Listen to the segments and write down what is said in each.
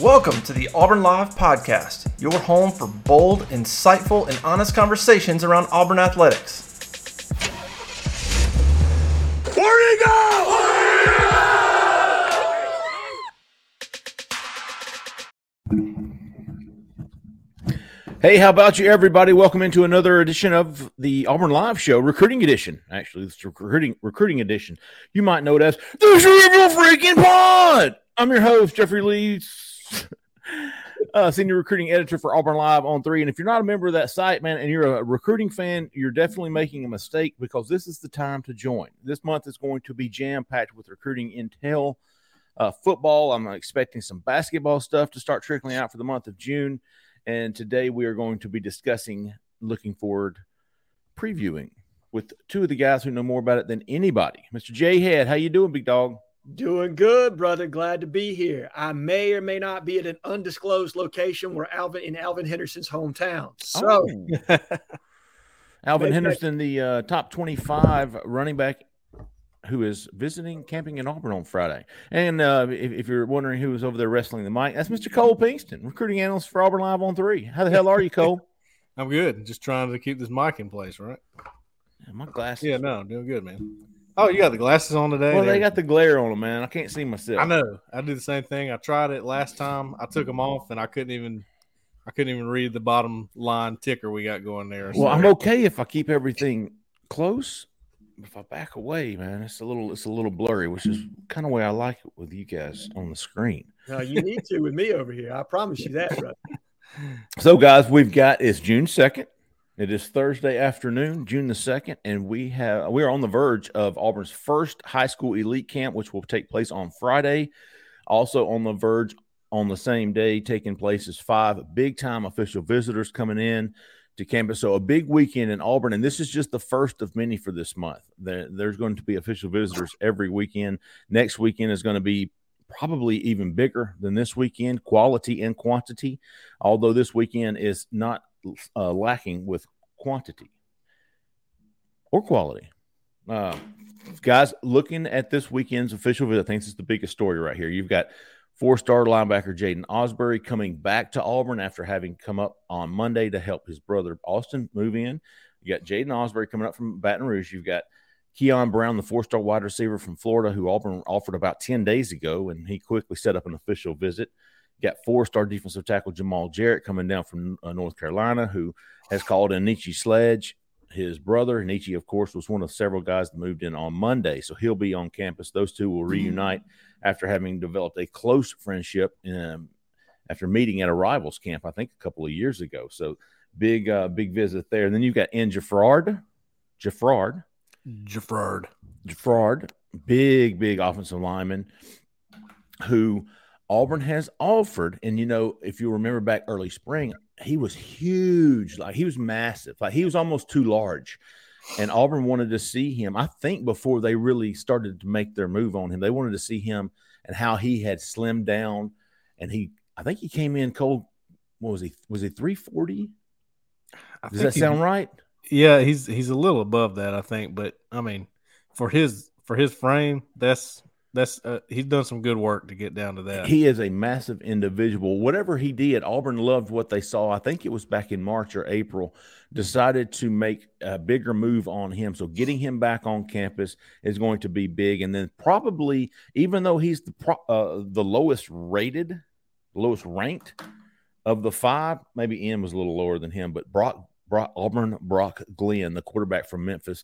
Welcome to the Auburn Live Podcast, your home for bold, insightful, and honest conversations around Auburn athletics. Where'd he go? Hey, how about you, everybody? Welcome into another edition of the Auburn Live Show, recruiting edition. Actually, it's recruiting recruiting edition. You might know it as the Triple Freaking Pod. I'm your host, Jeffrey Lee, uh, senior recruiting editor for Auburn Live on three. And if you're not a member of that site, man, and you're a recruiting fan, you're definitely making a mistake because this is the time to join. This month is going to be jam packed with recruiting intel. Uh, football, I'm expecting some basketball stuff to start trickling out for the month of June. And today we are going to be discussing, looking forward, previewing with two of the guys who know more about it than anybody. Mr. Jay Head, how you doing, big dog? Doing good, brother. Glad to be here. I may or may not be at an undisclosed location where Alvin in Alvin Henderson's hometown. So, Oh. Alvin Maybe I- Henderson, the uh, top 25 running back who is visiting camping in Auburn on Friday. And uh, if, if you're wondering who was over there wrestling the mic, that's Mr. Cole Pinkston, recruiting analyst for Auburn Live on three. How the hell are you, Cole? I'm good. Just trying to keep this mic in place, right? My glasses. Yeah, no, doing good, man. Oh, you got the glasses on today? Well, they There- got the glare on them, man. I can't see myself. I know. I do the same thing. I tried it last time. I took them off, and I couldn't even. I couldn't even read the bottom line ticker we got going there. Well, So- I'm okay if I keep everything close. If I back away, man, it's a little it's a little blurry, which is kind of way I like it with you guys on the screen. no, you need to with me over here. I promise you that, brother. So, guys, we've got it's June second. It is Thursday afternoon, June the second, and we have we are on the verge of Auburn's first high school elite camp, which will take place on Friday. Also on the verge on the same day, taking place is five big time official visitors coming in to campus. So a big weekend in Auburn, and this is just the first of many for this month. There, there's going to be official visitors every weekend. Next weekend is going to be probably even bigger than this weekend, quality and quantity. Although this weekend is not uh, lacking with quantity or quality. Uh, guys, looking at this weekend's official visit, I think this is the biggest story right here. You've got four-star linebacker Jaden Ausberry coming back to Auburn after having come up on Monday to help his brother Austin move in. You got Jaden Ausberry coming up from Baton Rouge. You've got Keon Brown, the four-star wide receiver from Florida, who Auburn offered about 10 days ago, and he quickly set up an official visit. Got four-star defensive tackle Jamal Jarrett coming down from uh, North Carolina, who has called in Enyce Sledge, his brother. Enyce, of course, was one of several guys that moved in on Monday, so he'll be on campus. Those two will reunite after having developed a close friendship um, after meeting at a rivals camp, I think a couple of years ago. So big, uh, big visit there. And then you've got N. Jaffrard, Jaffrard, Jaffrard. Jaffrard, big, big offensive lineman who Auburn has offered. And, you know, if you remember back early spring, he was huge. Like he was massive. Like he was almost too large. And Auburn wanted to see him. I think before they really started to make their move on him, they wanted to see him and how he had slimmed down. And he, I think he came in cold. What was he? Was he 340? Does that he- sound right? Yeah, he's he's a little above that, I think. But I mean, for his for his frame, that's that's uh, he's done some good work to get down to that. He is a massive individual. Whatever he did, Auburn loved what they saw. I think it was back in March or April. Decided to make a bigger move on him. So getting him back on campus is going to be big. And then probably, even though he's the pro, uh, the lowest rated, lowest ranked of the five, maybe Ian was a little lower than him, but Brock, Brock Auburn Brock Glenn, the quarterback from Memphis,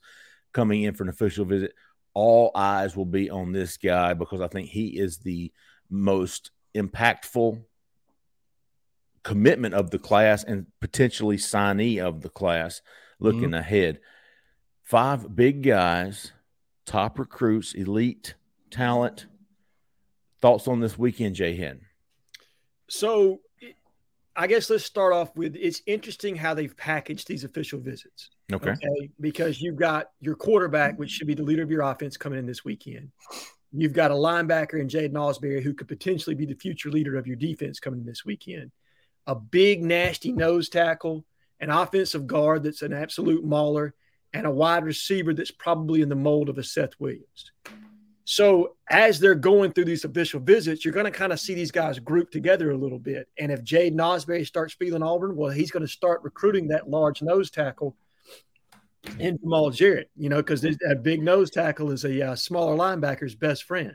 coming in for an official visit all eyes will be on this guy because I think he is the most impactful commitment of the class and potentially signee of the class looking mm-hmm. ahead. Five big guys, top recruits, elite talent. Thoughts on this weekend, Jay Head? So I guess let's start off with it's interesting how they've packaged these official visits. Okay. Okay. Because you've got your quarterback, which should be the leader of your offense, coming in this weekend. You've got a linebacker in Jaden Ausberry who could potentially be the future leader of your defense coming in this weekend. A big, nasty nose tackle, an offensive guard that's an absolute mauler, and a wide receiver that's probably in the mold of a Seth Williams. So as they're going through these official visits, you're going to kind of see these guys group together a little bit. And if Jaden Ausberry starts feeling Auburn, well, he's going to start recruiting that large nose tackle in Jamal Jarrett, you know, because that big nose tackle is a uh, smaller linebacker's best friend.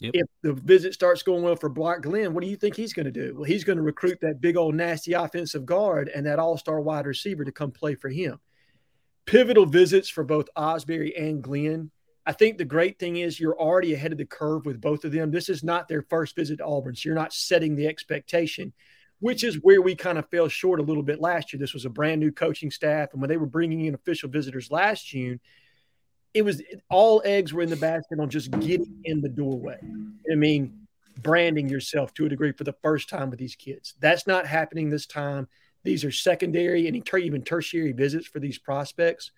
Yep. If the visit starts going well for Brock Glenn, what do you think he's going to do? Well, he's going to recruit that big old nasty offensive guard and that all star wide receiver to come play for him. Pivotal visits for both Ausberry and Glenn I think the great thing is you're already ahead of the curve with both of them. This is not their first visit to Auburn, so you're not setting the expectation, which is where we kind of fell short a little bit last year. This was a brand new coaching staff, and when they were bringing in official visitors last June, it was all eggs were in the basket on just getting in the doorway. I mean, branding yourself to a degree for the first time with these kids. That's not happening this time. These are secondary and even tertiary visits for these prospects.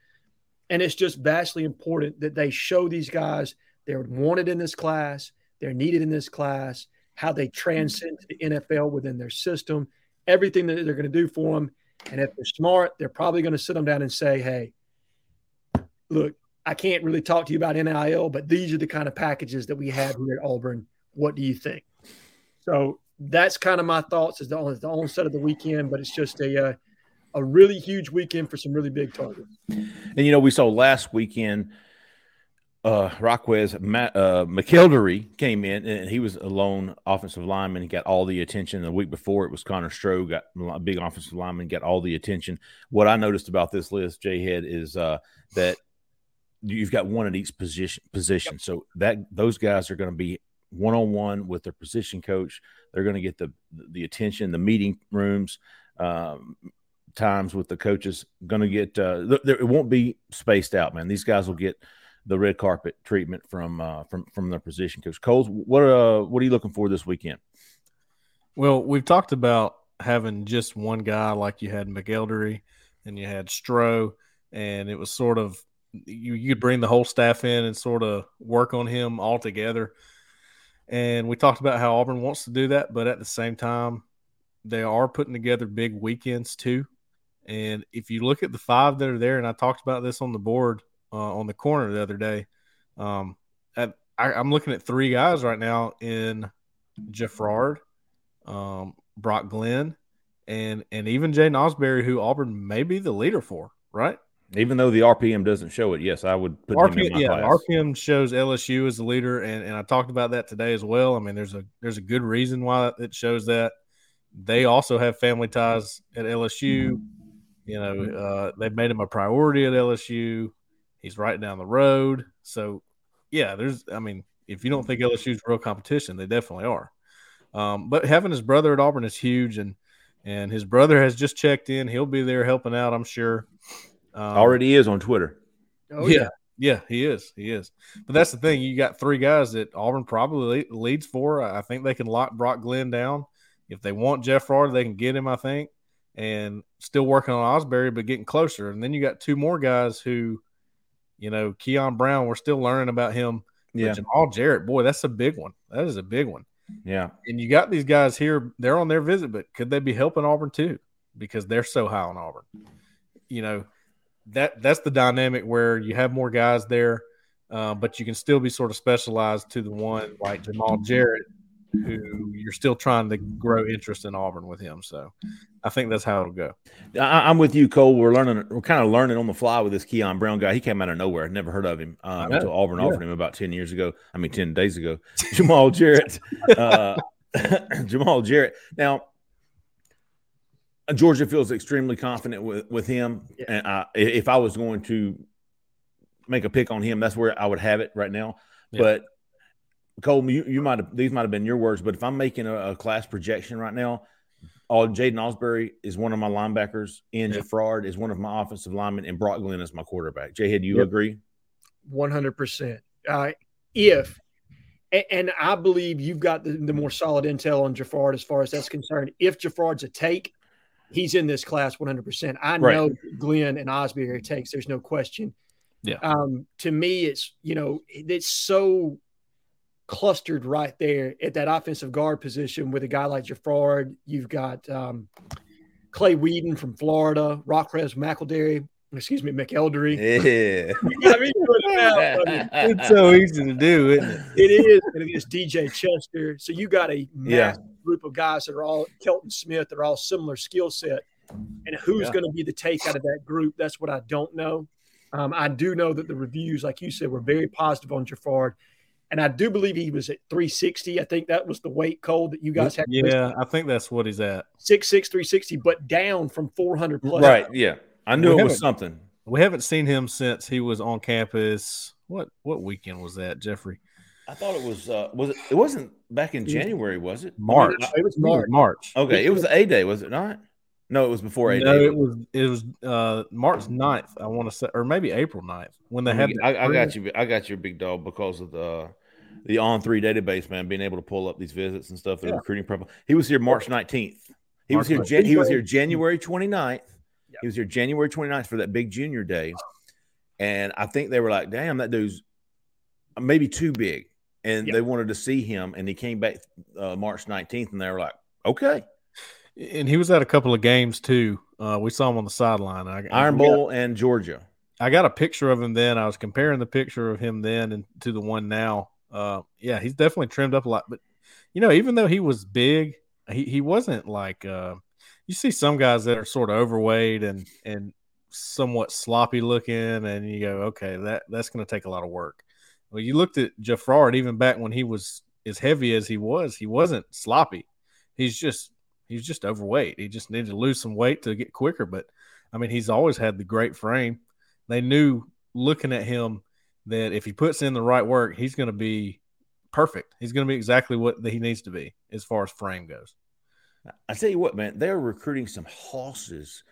And it's just vastly important that they show these guys they're wanted in this class, they're needed in this class, how they transcend the NFL within their system, everything that they're going to do for them. And if they're smart, they're probably going to sit them down and say, hey, look, I can't really talk to you about NIL, but these are the kind of packages that we have here at Auburn. What do you think? So that's kind of my thoughts as the, the onset of the weekend, but it's just a, uh, a really huge weekend for some really big targets. And you know, we saw last weekend uh Rockwez Matt, uh, came in and he was a lone offensive lineman. He got all the attention. The week before it was Connor Stroh, got a big offensive lineman, got all the attention. What I noticed about this list, Jay Head, is uh, that you've got one at each position position. Yep. So that those guys are going to be one on one with their position coach. They're going to get the the attention, the meeting rooms. Um, times with the coaches going to get uh, th- it won't be spaced out, man. These guys will get the red carpet treatment from uh, from from their position coach. Coles, what uh what are you looking for this weekend? Well, we've talked about having just one guy like you had McElderry and you had Stroh, and it was sort of you you could bring the whole staff in and sort of work on him all together. And we talked about how Auburn wants to do that, but at the same time, they are putting together big weekends too. And if you look at the five that are there, and I talked about this on the board uh, on the corner the other day, um, at, I, am looking at three guys right now in Jeffrard, um, Brock Glenn, and and even Jay Ausberry, who Auburn may be the leader for, right? Even though the RPM doesn't show it, yes, I would put RPM, him in my yeah, class. RPM shows LSU as the leader, and, and I talked about that today as well. I mean, there's a there's a good reason why it shows that. They also have family ties at LSU. You know, uh, they've made him a priority at LSU. He's right down the road. So, yeah, there's, I mean, if you don't think LSU's real competition, they definitely are. Um, but having his brother at Auburn is huge, and and his brother has just checked in. He'll be there helping out, I'm sure. Um, Already is on Twitter. Oh yeah. yeah, he is. He is. But that's the thing. You got three guys that Auburn probably leads for. I think they can lock Brock Glenn down. If they want Jeff Rard, they can get him. I think and still working on Ausberry, but getting closer. And then you got two more guys who, you know, Keon Brown, we're still learning about him. Yeah. But Jamal Jarrett, boy, that's a big one. That is a big one. Yeah. And you got these guys here, they're on their visit, but could they be helping Auburn too? Because they're so high on Auburn. You know, that that's the dynamic where you have more guys there, uh, but you can still be sort of specialized to the one like Jamal Jarrett who you're still trying to grow interest in Auburn with him. So I think that's how it'll go. I, am with you, Cole. We're learning, we're kind of learning on the fly with this Keon Brown guy. He came out of nowhere. Never heard of him uh, until Auburn yeah. offered him about 10 years ago. I mean, 10 days ago. Jamal Jarrett. Uh, Jamal Jarrett. Now, Georgia feels extremely confident with, with him. Yeah. And I, if I was going to make a pick on him, that's where I would have it right now. Yeah. But Cole, you, you might have these might have been your words, but if I'm making a, a class projection right now, all Jaden Ausberry is one of my linebackers, and yep. Fraud is one of my offensive linemen, and Brock Glenn is my quarterback. Jay, do you yep. agree? One hundred percent. Uh, if And, and I believe you've got the, the more solid intel on Jafard as far as that's concerned. If Jafard's a take, he's in this class 100%. I Right. know Glenn and Osby are takes. There's no question. Yeah. Um, to me, it's, you know, it's so clustered right there at that offensive guard position with a guy like Jafard. You've got um, Clay Wedin from Florida, Rockrez McElderry, excuse me, McElderry. Yeah. I mean, put it out, buddy. It's so easy to do, isn't it? It is, and it is DJ Chester. So you got a Yeah. group of guys that are all Kelton Smith, that are all similar skill set. And who's Yeah. going to be the take out of that group? That's what I don't know. Um, I do know that the reviews, like you said, were very positive on Jafard. And I do believe he was at 360. I think that was the weight code that you guys had. Yeah, I think that's what he's at. 6'6, 360, but down from 400 plus. Right. Yeah. I knew We it was something. We haven't seen him since he was on campus. What what weekend was that, Jeffrey? I thought it was. Uh, was it? It wasn't back in January, was it? March. It was I think it was March. March. Okay, it was the A day, was it not? No, it was before A No, it was it was uh March 9th, I want to say, or maybe April 9th when they had. the- I, I got you. I got your big dog because of the the on three database, man. Being able to pull up these visits and stuff. The Yeah. recruiting profile. He was here March nineteenth. He was here. Jan- he was here January 29th. Yep. He was here January 29th for that big junior day, and I think they were like, "Damn, that dude's maybe too big," and Yep. they wanted to see him. And he came back uh, March nineteenth, and they were like, "Okay." And he was at a couple of games too. Uh, we saw him on the sideline. I, Iron I got- Bowl and Georgia. I got a picture of him then. I was comparing the picture of him then and to the one now. Uh, yeah, he's definitely trimmed up a lot. But you know, even though he was big, he, he wasn't like uh, you see some guys that are sort of overweight and and somewhat sloppy looking, and you go, okay, that that's going to take a lot of work. Well, you looked at Jafrard even back when he was as heavy as he was, he wasn't sloppy. He's just he's just overweight. He just needed to lose some weight to get quicker. But I mean, he's always had the great frame they knew looking at him that if he puts in the right work, he's going to be perfect. He's going to be exactly what he needs to be as far as frame goes. I tell you what, man, they're recruiting some horses.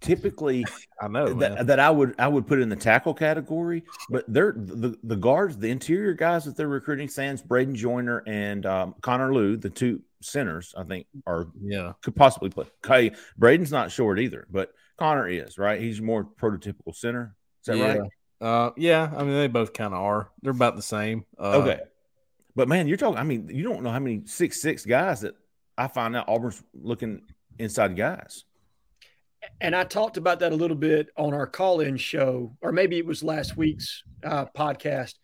Typically, I know, that, that I would I would put in the tackle category, but they're the, the guards, the interior guys that they're recruiting, Sands, Bradyn Joiner, and um, Connor Lew, the two centers, I think are yeah, could possibly play. Okay, Braden's not short either, but Connor is right. He's more prototypical center. Is that yeah. right? Uh, yeah, I mean they both kind of are. They're about the same. Uh, Okay, but man, you're talking. I mean, you don't know how many six six guys that I find out Auburn's looking inside guys. And I talked about that a little bit on our call in show, or maybe it was last week's uh, podcast.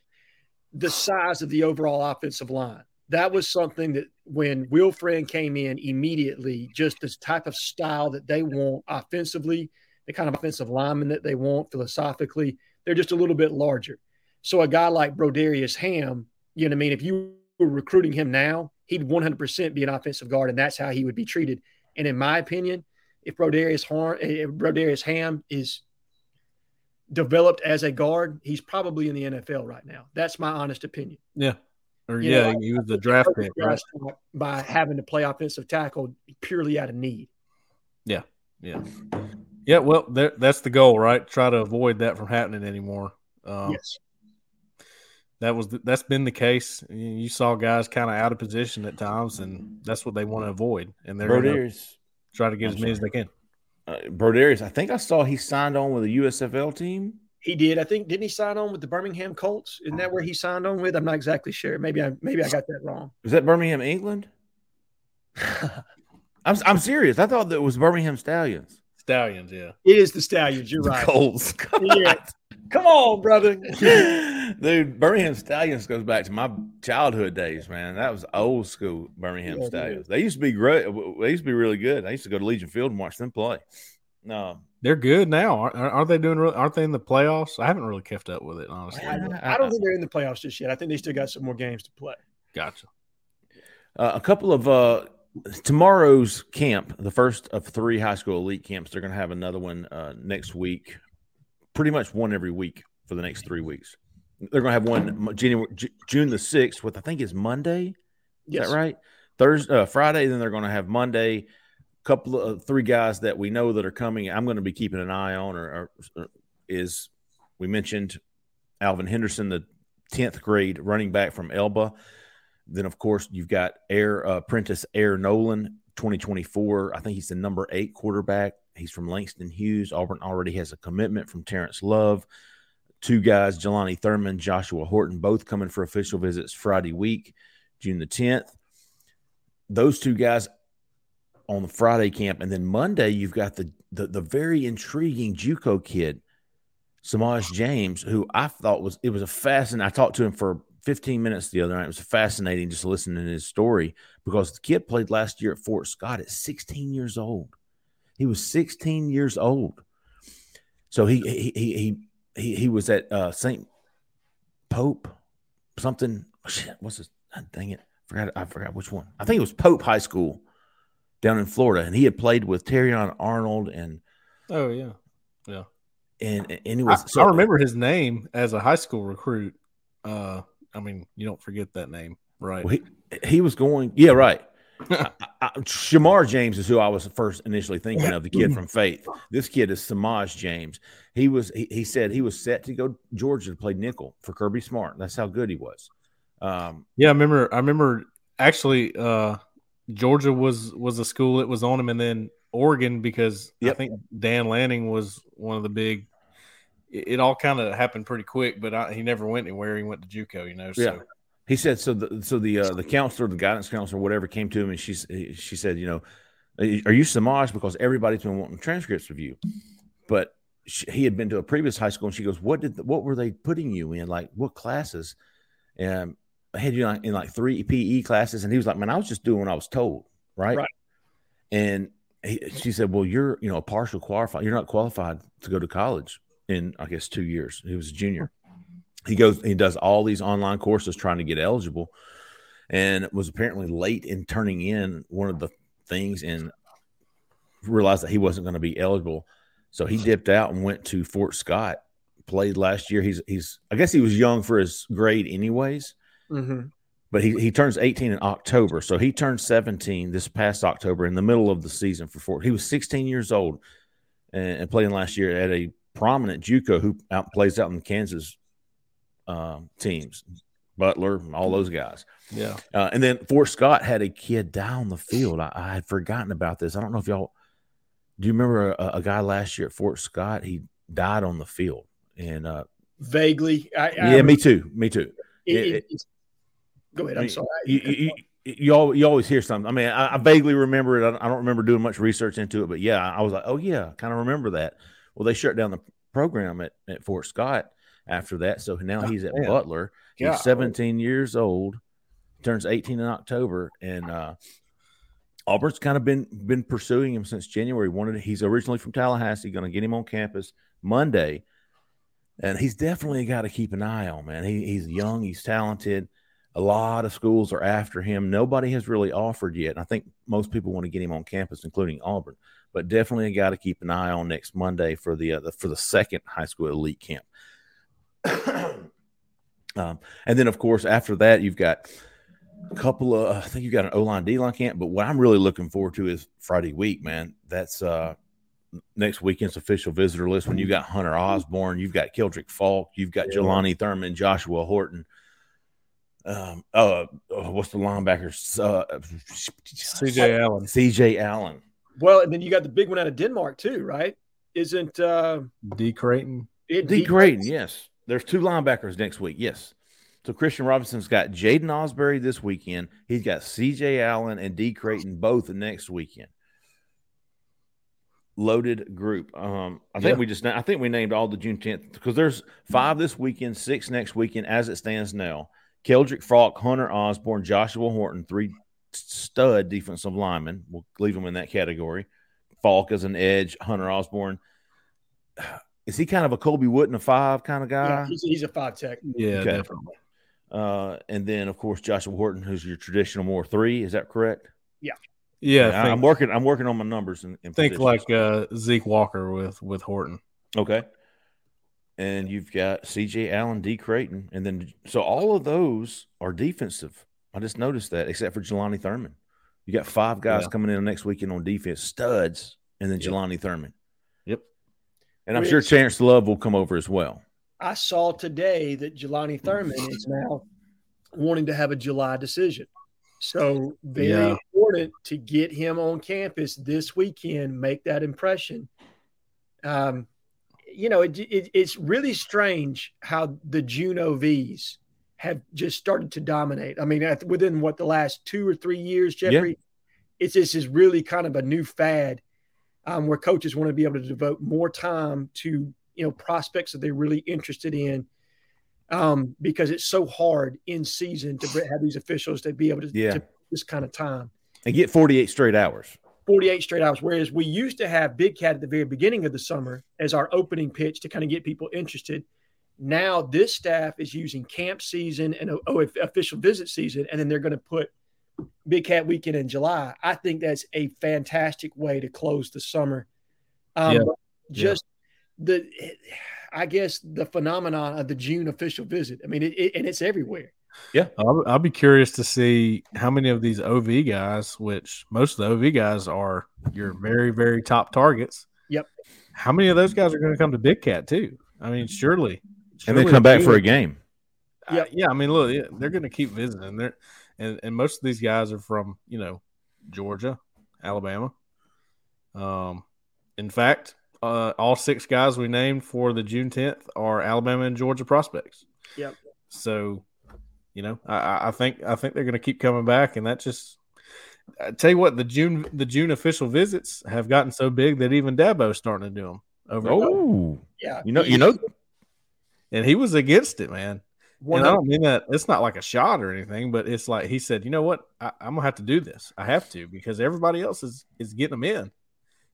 The size of the overall offensive line. That was something that when Will Friend came in immediately, just this type of style that they want offensively, the kind of offensive lineman that they want philosophically, they're just a little bit larger. So a guy like Brodarius Hamm, you know what I mean? If you were recruiting him now, he'd 100% be an offensive guard, and that's how he would be treated. And in my opinion, if Brodarius, Horn, eh, if Brodarius Hamm is developed as a guard, he's probably in the NFL right now. That's my honest opinion. yeah, or You yeah, know, he was the draft pick, right? By having to play offensive tackle purely out of need. Yeah, yeah, yeah. Well, there, that's the goal, right? Try to avoid that from happening anymore. Um, yes. that was the, that's been the case. You you saw guys kind of out of position at times, and that's what they want to avoid. And they're going to try to get I'm as many as they can. uh, Brodarius, I think I saw he signed on with a USFL team. He did. I think didn't he sign on with the Birmingham Colts? Isn't that where he signed on with? I'm not exactly sure. Maybe I maybe I got that wrong. Was that Birmingham, England? I'm I'm serious. I thought that it was Birmingham Stallions. Stallions, yeah. It is the Stallions. You're right. Colts. Yeah. Come on, brother. Dude, Birmingham Stallions goes back to my childhood days, man. That was old school Birmingham Yeah, it Stallions. They used to be great. They used to be really good. I used to go to Legion Field and watch them play. No, They're good now. Aren't, aren't they doing? Real, aren't they in the playoffs? I haven't really kept up with it, honestly. I, I don't think they're in the playoffs just yet. I think they still got some more games to play. Gotcha. uh, a couple of uh, tomorrow's camp, the first of three high school elite camps. They're going to have another one uh, next week. Pretty much one every week for the next three weeks. They're going to have one January, Ju- June the sixth, what I think is Monday. Is Yes. that right? Thursday, uh, Friday. Then they're going to have Monday. Couple of three guys that we know that are coming. I'm going to be keeping an eye on. Or, or, is we mentioned Alvin Henderson, the tenth grade running back from Elba. then of course you've got Air uh, Apprentice Air Noland, 2024. I think he's the number eight quarterback. He's from Langston Hughes. Auburn already has a commitment from Terrence Love. Two guys, Jelani Thurman, Joshua Horton, both coming for official visits Friday week, June the 10th. Those two guys on the Friday camp, and then Monday you've got the the, the very intriguing JUCO kid, Samaj James, who I thought was it was a fascinating. I talked to him for 15 minutes the other night. It was fascinating just listening to his story because the kid played last year at Fort Scott at 16 years old. He was 16 years old. So he he he he, he was at uh, St. Pope something. What's his? Dang it, I forgot. I forgot which one. I think it was Pope High School down in Florida, and he had played with Terrion Arnold and oh yeah, yeah. And and it was. I, so, I remember his name as a high school recruit. Uh, I mean, you don't forget that name, right? Well, he, he was going. Yeah, right. I, I, Shamar James is who I was first initially thinking of, the kid from Faith. This kid is Samaj James. He was he, he said he was set to go Georgia to play nickel for Kirby Smart. That's how good he was. Um, yeah, I remember. I remember actually. Uh, Georgia was was a school that was on him, and then Oregon because yep. I think Dan Lanning was one of the big. It, it all kind of happened pretty quick, but I, he never went anywhere. He went to JUCO, you know. So. Yeah. He said so. The so the uh, the counselor, the guidance counselor, whatever, came to him and she she said, you know, are you Samaj? Because everybody's been wanting transcripts of you, but she, he had been to a previous high school, and she goes, "What did the, what were they putting you in? Like what classes?" And I had you in like three PE classes, and he was like, "Man, I was just doing what I was told, right?" Right. And he, she said, "Well, you're you know a partial qualified. You're not qualified to go to college in I guess two years." He was a junior. He goes, he does all these online courses trying to get eligible, and was apparently late in turning in one of the things, and realized that he wasn't going to be eligible. So he dipped out and went to Fort Scott. Played last year. He's he's I guess he was young for his grade, anyways Mm-hmm. But he, he turns 18 in October. So he turned 17 this past October in the middle of the season for Fort. He was 16 years old and, and playing last year at a prominent JUCO who out, plays out in Kansas uh, teams, Butler, all those guys. Yeah. Uh, and then Fort Scott had a kid down the field. I, I, had forgotten about this. I don't know if y'all do you remember a, a, guy last year at Fort Scott? He died on the field. And uh, vaguely, I, I yeah, me too. Me too. It, it, it, Go ahead. I'm sorry. You, you, you, always, you always hear something. I mean, I, I vaguely remember it. I, don't remember doing much research into it, but yeah, I was like, oh yeah, kind of remember that. Well, they shut down the program at, at Fort Scott after that, so now he's at Butler. He's 17 years old, turns 18 in October, and uh, Auburn's kind of been been pursuing him since January. Wanted he's originally from Tallahassee, going to get him on campus Monday, and he's definitely got to keep an eye on. Man, he, he's young, he's talented. A lot of schools are after him. Nobody has really offered yet. And I think most people want to get him on campus, including Auburn. But definitely a guy to keep an eye on next Monday for the, uh, the for the second high school elite camp. um, and then, of course, after that, you've got a couple of I think you've got an O line D line camp. But what I'm really looking forward to is Friday week, man. That's uh, next weekend's official visitor list. When you've got Hunter Osborne, you've got Keldric Faulk, you've got yeah. Jelani Thurman, Joshua Horton um, uh, what's the linebackers? Uh, CJ Allen. CJ Allen. Well, and then you got the big one out of Denmark too, right? Isn't uh D Creighton? It, D, D Creighton, yes. There's two linebackers next week. Yes. So Christian Robinson's got Jaden Ausberry this weekend. He's got CJ Allen and D Creighton both next weekend. Loaded group. Um, I think yeah. we just I think we named all the June 10th because there's five this weekend, six next weekend as it stands now. Keldric Faulk, Hunter Osborne, Joshua Horton, three stud defensive linemen. We'll leave them in that category. Faulk as an edge, Hunter Osborne. Is he kind of a Colby Wooden, a five kind of guy? Yeah, he's, he's a five tech. Yeah, okay. definitely. Uh, and then of course Joshua Horton, who's your traditional more three. Is that correct? Yeah. Yeah, yeah think, I'm working. I'm working on my numbers. And think like uh, Zeke Walker with with Horton. Okay and you've got CJ Allen, D. Creighton, and then so all of those are defensive. I just noticed that, except for Jelani Thurman. You got five guys yeah. coming in next weekend on defense, studs, and then yep. Jelani Thurman. Yep. And I'm Which, sure Chance Love will come over as well. I saw today that Jelani Thurman is now wanting to have a July decision. So very Yeah. important to get him on campus this weekend, make that impression. Um, you know, it, it, it's really strange how the June OV's have just started to dominate. I mean, at, within what the last two or three years, Yeah. Jeffrey, it's this is really kind of a new fad um, where coaches want to be able to devote more time to you know prospects that they're really interested in um, because it's so hard in season to have these officials to be able to, Yeah. to this kind of time. And get 48 straight hours. 48 straight hours. Whereas we used to have Big Cat at the very beginning of the summer as our opening pitch to kind of get people interested. Now this staff is using camp season and oh, official visit season, and then they're going to put Big Cat weekend in July. I think that's a fantastic way to close the summer. Um, Yeah. Just the, I guess the phenomenon of the June official visit. I mean, it, it and it's everywhere. I'll, I'll be curious to see how many of these OV guys, which most of the OV guys are your very, very top targets. Yep. How many of those guys are going to come to Big Cat too? I mean, surely. And then surely come back for a game. Uh, Yep. yeah, I mean, look, they're going to keep visiting. They're and and most of these guys are from you know Georgia, Alabama. Um, in fact, uh, all six guys we named for the June tenth are Alabama and Georgia prospects. Yep. So, you know, I- I, I think I think they're going to keep coming back, and that just. I tell you what, the June the June official visits have gotten so big that even Dabo's starting to do them over. Oh, Yeah, you know, you know, and he was against it, man. One And I don't mean that it's not like a shot or anything, but it's like he said, you know what, I, I'm gonna have to do this. I have to because everybody else is is getting them in.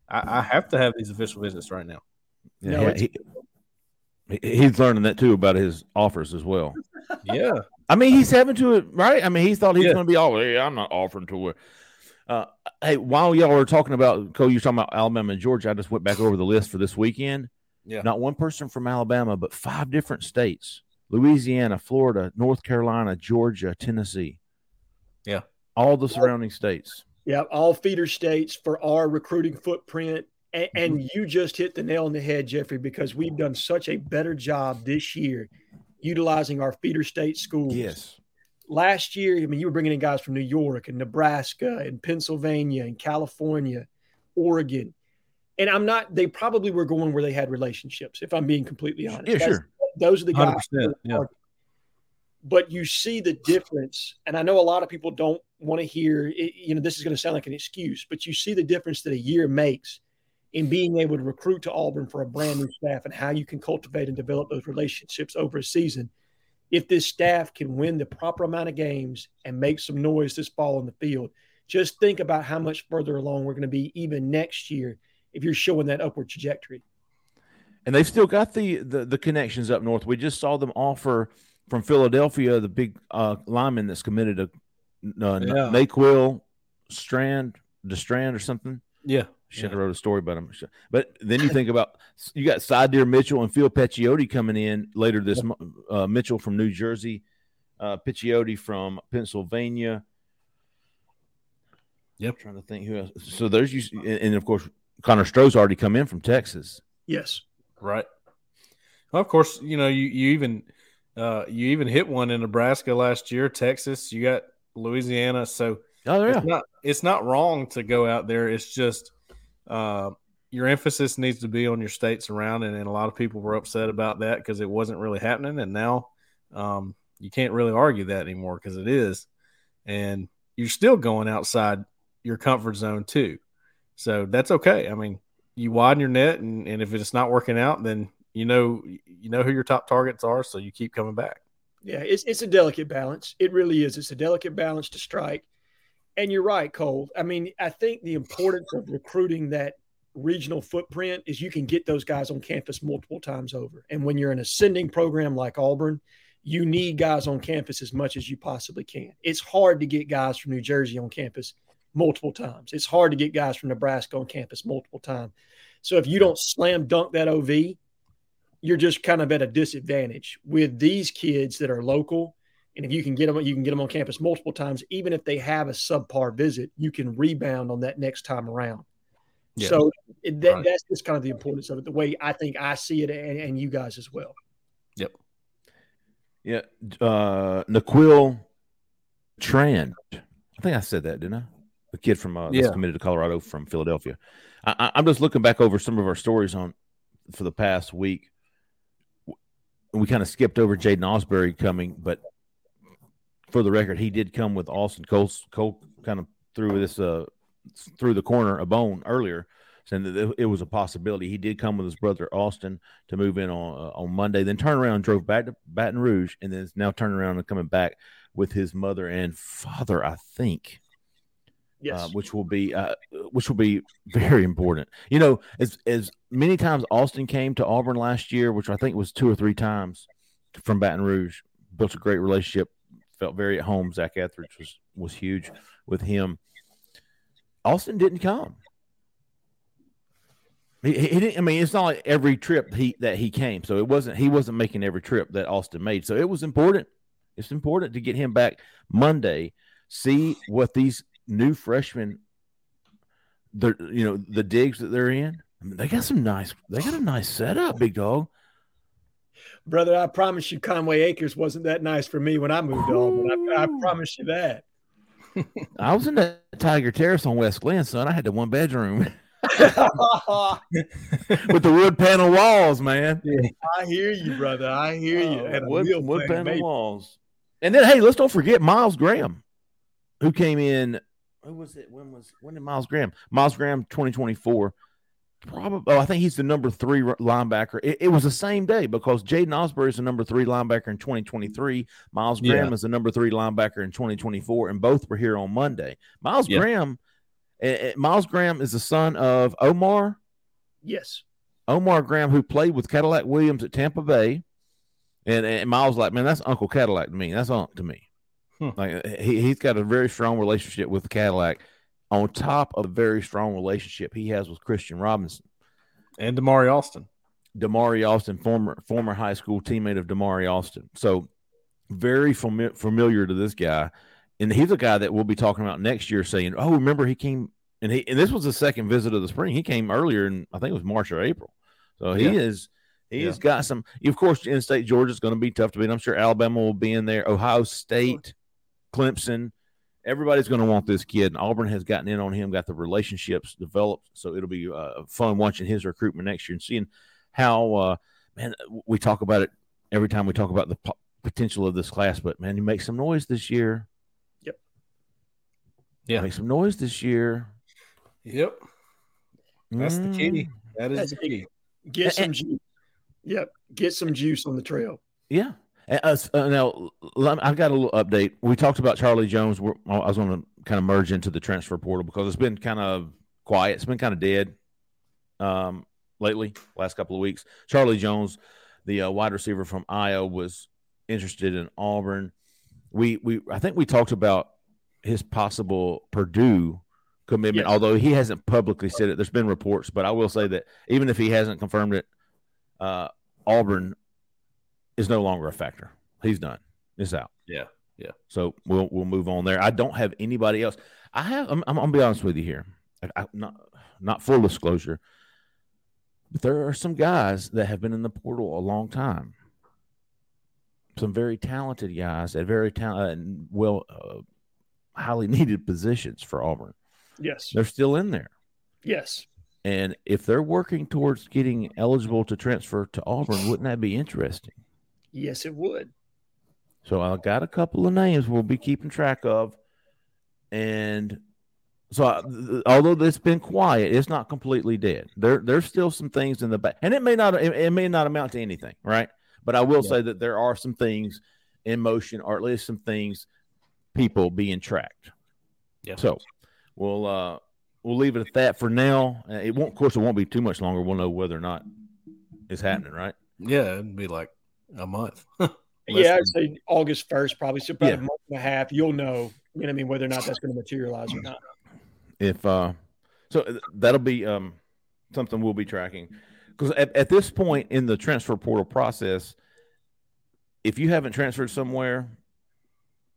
I, I have to have these official visits right now. yeah, No, yeah, he, he- he's learning that too about his offers as well. Yeah, I mean, he's having to it, right? I mean, he thought he's Yeah. going to be all, hey, I'm not offering to it. Uh, hey, while y'all were talking about, Cole, you were talking about Alabama and Georgia. I just went back over the list for this weekend. Yeah. Not one person from Alabama, but five different states Louisiana, Florida, North Carolina, Georgia, Tennessee. Yeah. All the surrounding states. Yeah, all feeder states for our recruiting footprint. And, and Mm-hmm. you just hit the nail on the head, Jeffrey, because we've done such a better job this year utilizing our feeder state schools. Yes. Last year, I mean, you were bringing in guys from New York and Nebraska and Pennsylvania and California, Oregon. And I'm not, they probably were going where they had relationships, if I'm being completely honest. Yeah, That's- sure. Those are the guys. 100%, yeah. But you see the difference. And I know a lot of people don't want to hear, you know, this is going to sound like an excuse, but you see the difference that a year makes in being able to recruit to Auburn for a brand new staff and how you can cultivate and develop those relationships over a season. If this staff can win the proper amount of games and make some noise this fall on the field, just think about how much further along we're going to be even next year if you're showing that upward trajectory. And they've still got the, the the connections up north. We just saw them offer from Philadelphia the big uh, lineman that's committed to uh, Yeah. Naquil Strand, Destrand or something. yeah, Should have wrote a story about him. But then you think about you got Sidear Mitchell and Phil Picciotti coming in later this month. Uh, Mitchell from New Jersey, uh, Picciotti from Pennsylvania. Yep. trying to think who else. So there's you, and, and of course Connor Stroh's already come in from Texas. Yes. right. Well, of course, you know you you even uh, you even hit one in Nebraska last year, Texas. You got Louisiana, so Oh yeah, it's not it's not wrong to go out there. It's just uh, your emphasis needs to be on your states around, and, a lot of people were upset about that because it wasn't really happening, and now um, you can't really argue that anymore because it is, and you're still going outside your comfort zone too. So that's okay. I mean, you widen your net, and, and if it's not working out, then you know you know who your top targets are, so you keep coming back. Yeah, it's it's a delicate balance. It really is. It's a delicate balance to strike. And you're right, Cole. I mean, I think the importance of recruiting that regional footprint is you can get those guys on campus multiple times over. And when you're an ascending program like Auburn, you need guys on campus as much as you possibly can. It's hard to get guys from New Jersey on campus multiple times. It's hard to get guys from Nebraska on campus multiple times. So if you don't slam dunk that OV, you're just kind of at a disadvantage with these kids that are local. And if you can get them, you can get them on campus multiple times. Even if they have a subpar visit, you can rebound on that next time around. Yeah. So it, that, Right. that's just kind of the importance of it, the way I think I see it, and, and you guys as well. Yep. yeah. Uh, Naquil Trand. I think I said that, didn't I? The kid from uh, Yeah. that's committed to Colorado from Philadelphia. I, I, I'm just looking back over some of our stories on for the past week. We kind of skipped over Jaden Ausberry coming, but for the record, he did come with Austin Cole. Cole kind of threw this uh through the corner a bone earlier, saying that it- was a possibility. He did come with his brother Austin to move in on uh, on Monday, then turn around drove back to Baton Rouge, and then is now turning around and coming back with his mother and father, I think Yes. uh, which will be uh, which will be very important. You know, as as many times Austin came to Auburn last year, which I think was two or three times from Baton Rouge, built a great relationship, felt very at home. Zac Etheridge was was huge with him. Austin didn't come. He, he didn't. I mean, it's not like every trip he that he came, so it wasn't. He wasn't making every trip that Austin made. So it was important. It's important to get him back Monday. See what these new freshmen, the you know the digs that they're in. I mean, they got some nice. They got a nice setup, big dog. Brother, I promise you, Conway Acres wasn't that nice for me when I moved to Auburn. I, I promise you that. I was in that Tiger Terrace on West Glen, son. I had the one bedroom with the wood panel walls, man. I hear you, brother. I hear you. Uh, and wood wood thing, panel maybe. walls. And then, hey, let's don't forget Miles Graham, who came in. Who was it? When was when did Miles Graham? Miles Graham, twenty twenty four. Probably. Oh, I think he's the number three linebacker. It, it was the same day because Jaden Ausberry is the number three linebacker in twenty twenty three. Miles Yeah. Graham is the number three linebacker in twenty twenty four, and both were here on Monday. Miles Yeah. Graham. eh, eh, Miles Graham is the son of Omar. Yes. Omar Graham, who played with Cadillac Williams at Tampa Bay, and, and Miles like, man, that's Uncle Cadillac to me. That's Unc to me. Hmm. Like he he's got a very strong relationship with Cadillac, on top of a very strong relationship he has with Christian Robinson, and Damari Austin. Damari Austin, former former high school teammate of Damari Austin. So very fami- familiar to this guy, and he's a guy that we'll be talking about next year. Saying, oh, remember he came. And he and this was the second visit of the spring. He came earlier and I think it was March or April. So he Yeah. is He's Yeah. got some. Of course, in-state Georgia's going to be tough to beat. I'm sure Alabama will be in there. Ohio State, Clemson, everybody's going to want this kid. And Auburn has gotten in on him, got the relationships developed. So it'll be uh, fun watching his recruitment next year and seeing how. Uh, man, we talk about it every time we talk about the po- potential of this class. But man, you make some noise this year. Yep. Yeah. make some noise this year. Yep. That's the key. That is That's the key. Get some juice. Yep. Get some juice on the trail. Yeah. Uh, uh, now, I've got a little update. We talked about Charlie Jones. We're, I was going to kind of merge into the transfer portal because it's been kind of quiet. It's been kind of dead um, lately, last couple of weeks. Charlie Jones, the uh, wide receiver from Iowa, was interested in Auburn. We, we, I think we talked about his possible Purdue commitment, although he hasn't publicly said it. There's been reports, but I will say that even if he hasn't confirmed it, uh, Auburn is no longer a factor. He's done. It's out. Yeah. Yeah. So we'll we'll move on there. I don't have anybody else. I have. I'm, I'm gonna be honest with you here. I, I, not not full disclosure, but there are some guys that have been in the portal a long time. Some very talented guys at very talented and well, uh, highly needed positions for Auburn. Yes. They're still in there. Yes. And if they're working towards getting eligible to transfer to Auburn, wouldn't that be interesting? Yes, it would. So I got a couple of names we'll be keeping track of, and so I, th- although it's been quiet, it's not completely dead. There, there's still some things in the back, and it may not, it, it may not amount to anything, right? But I will say that there are some things in motion, or at least some things, people being tracked. Yeah. So we'll uh we'll leave it at that for now. Uh, It won't, of course, it won't be too much longer. We'll know whether or not it's happening, right? Yeah, it'd be like a month. Yeah, I'd say August 1st, probably. So about Yeah. a month and a half, you'll know, you know what I mean, whether or not that's going to materialize or not. if uh so that'll be um something we'll be tracking because at, at this point in the transfer portal process if you haven't transferred somewhere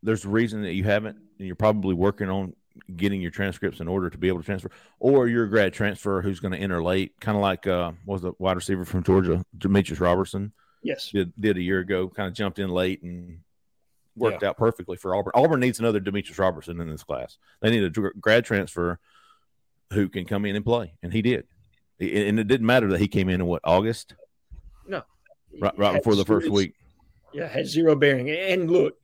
there's a reason that you haven't and you're probably working on getting your transcripts in order to be able to transfer or you're a grad transfer who's going to enter late kind of like uh what was the wide receiver from georgia demetrius robertson Yes. did, did a year ago kind of jumped in late and worked out perfectly for Auburn. Auburn needs another Demetrius Robertson in this class. They need a grad transfer who can come in and play, and he did. And it didn't matter that he came in in what August, No, right, right before the first week. Yeah, had zero bearing. And look,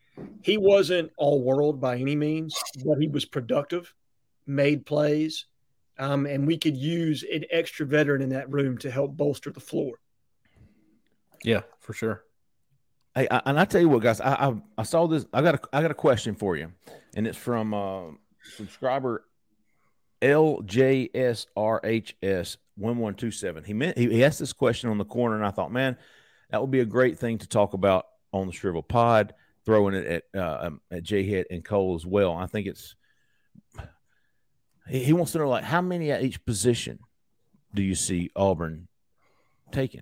he wasn't all world by any means, but he was productive, made plays, um, and we could use an extra veteran in that room to help bolster the floor. Yeah, for sure. Hey, I, and I tell you what, guys, I, I I saw this. I got a I got a question for you, and it's from uh, subscriber LJSRHS one one two seven. He meant he, he asked this question on the corner, and I thought, man, that would be a great thing to talk about on the Shrivel Pod, throwing it at uh, um, at Jay Head and Cole as well. I think it's he, he wants to know like how many at each position do you see Auburn taking?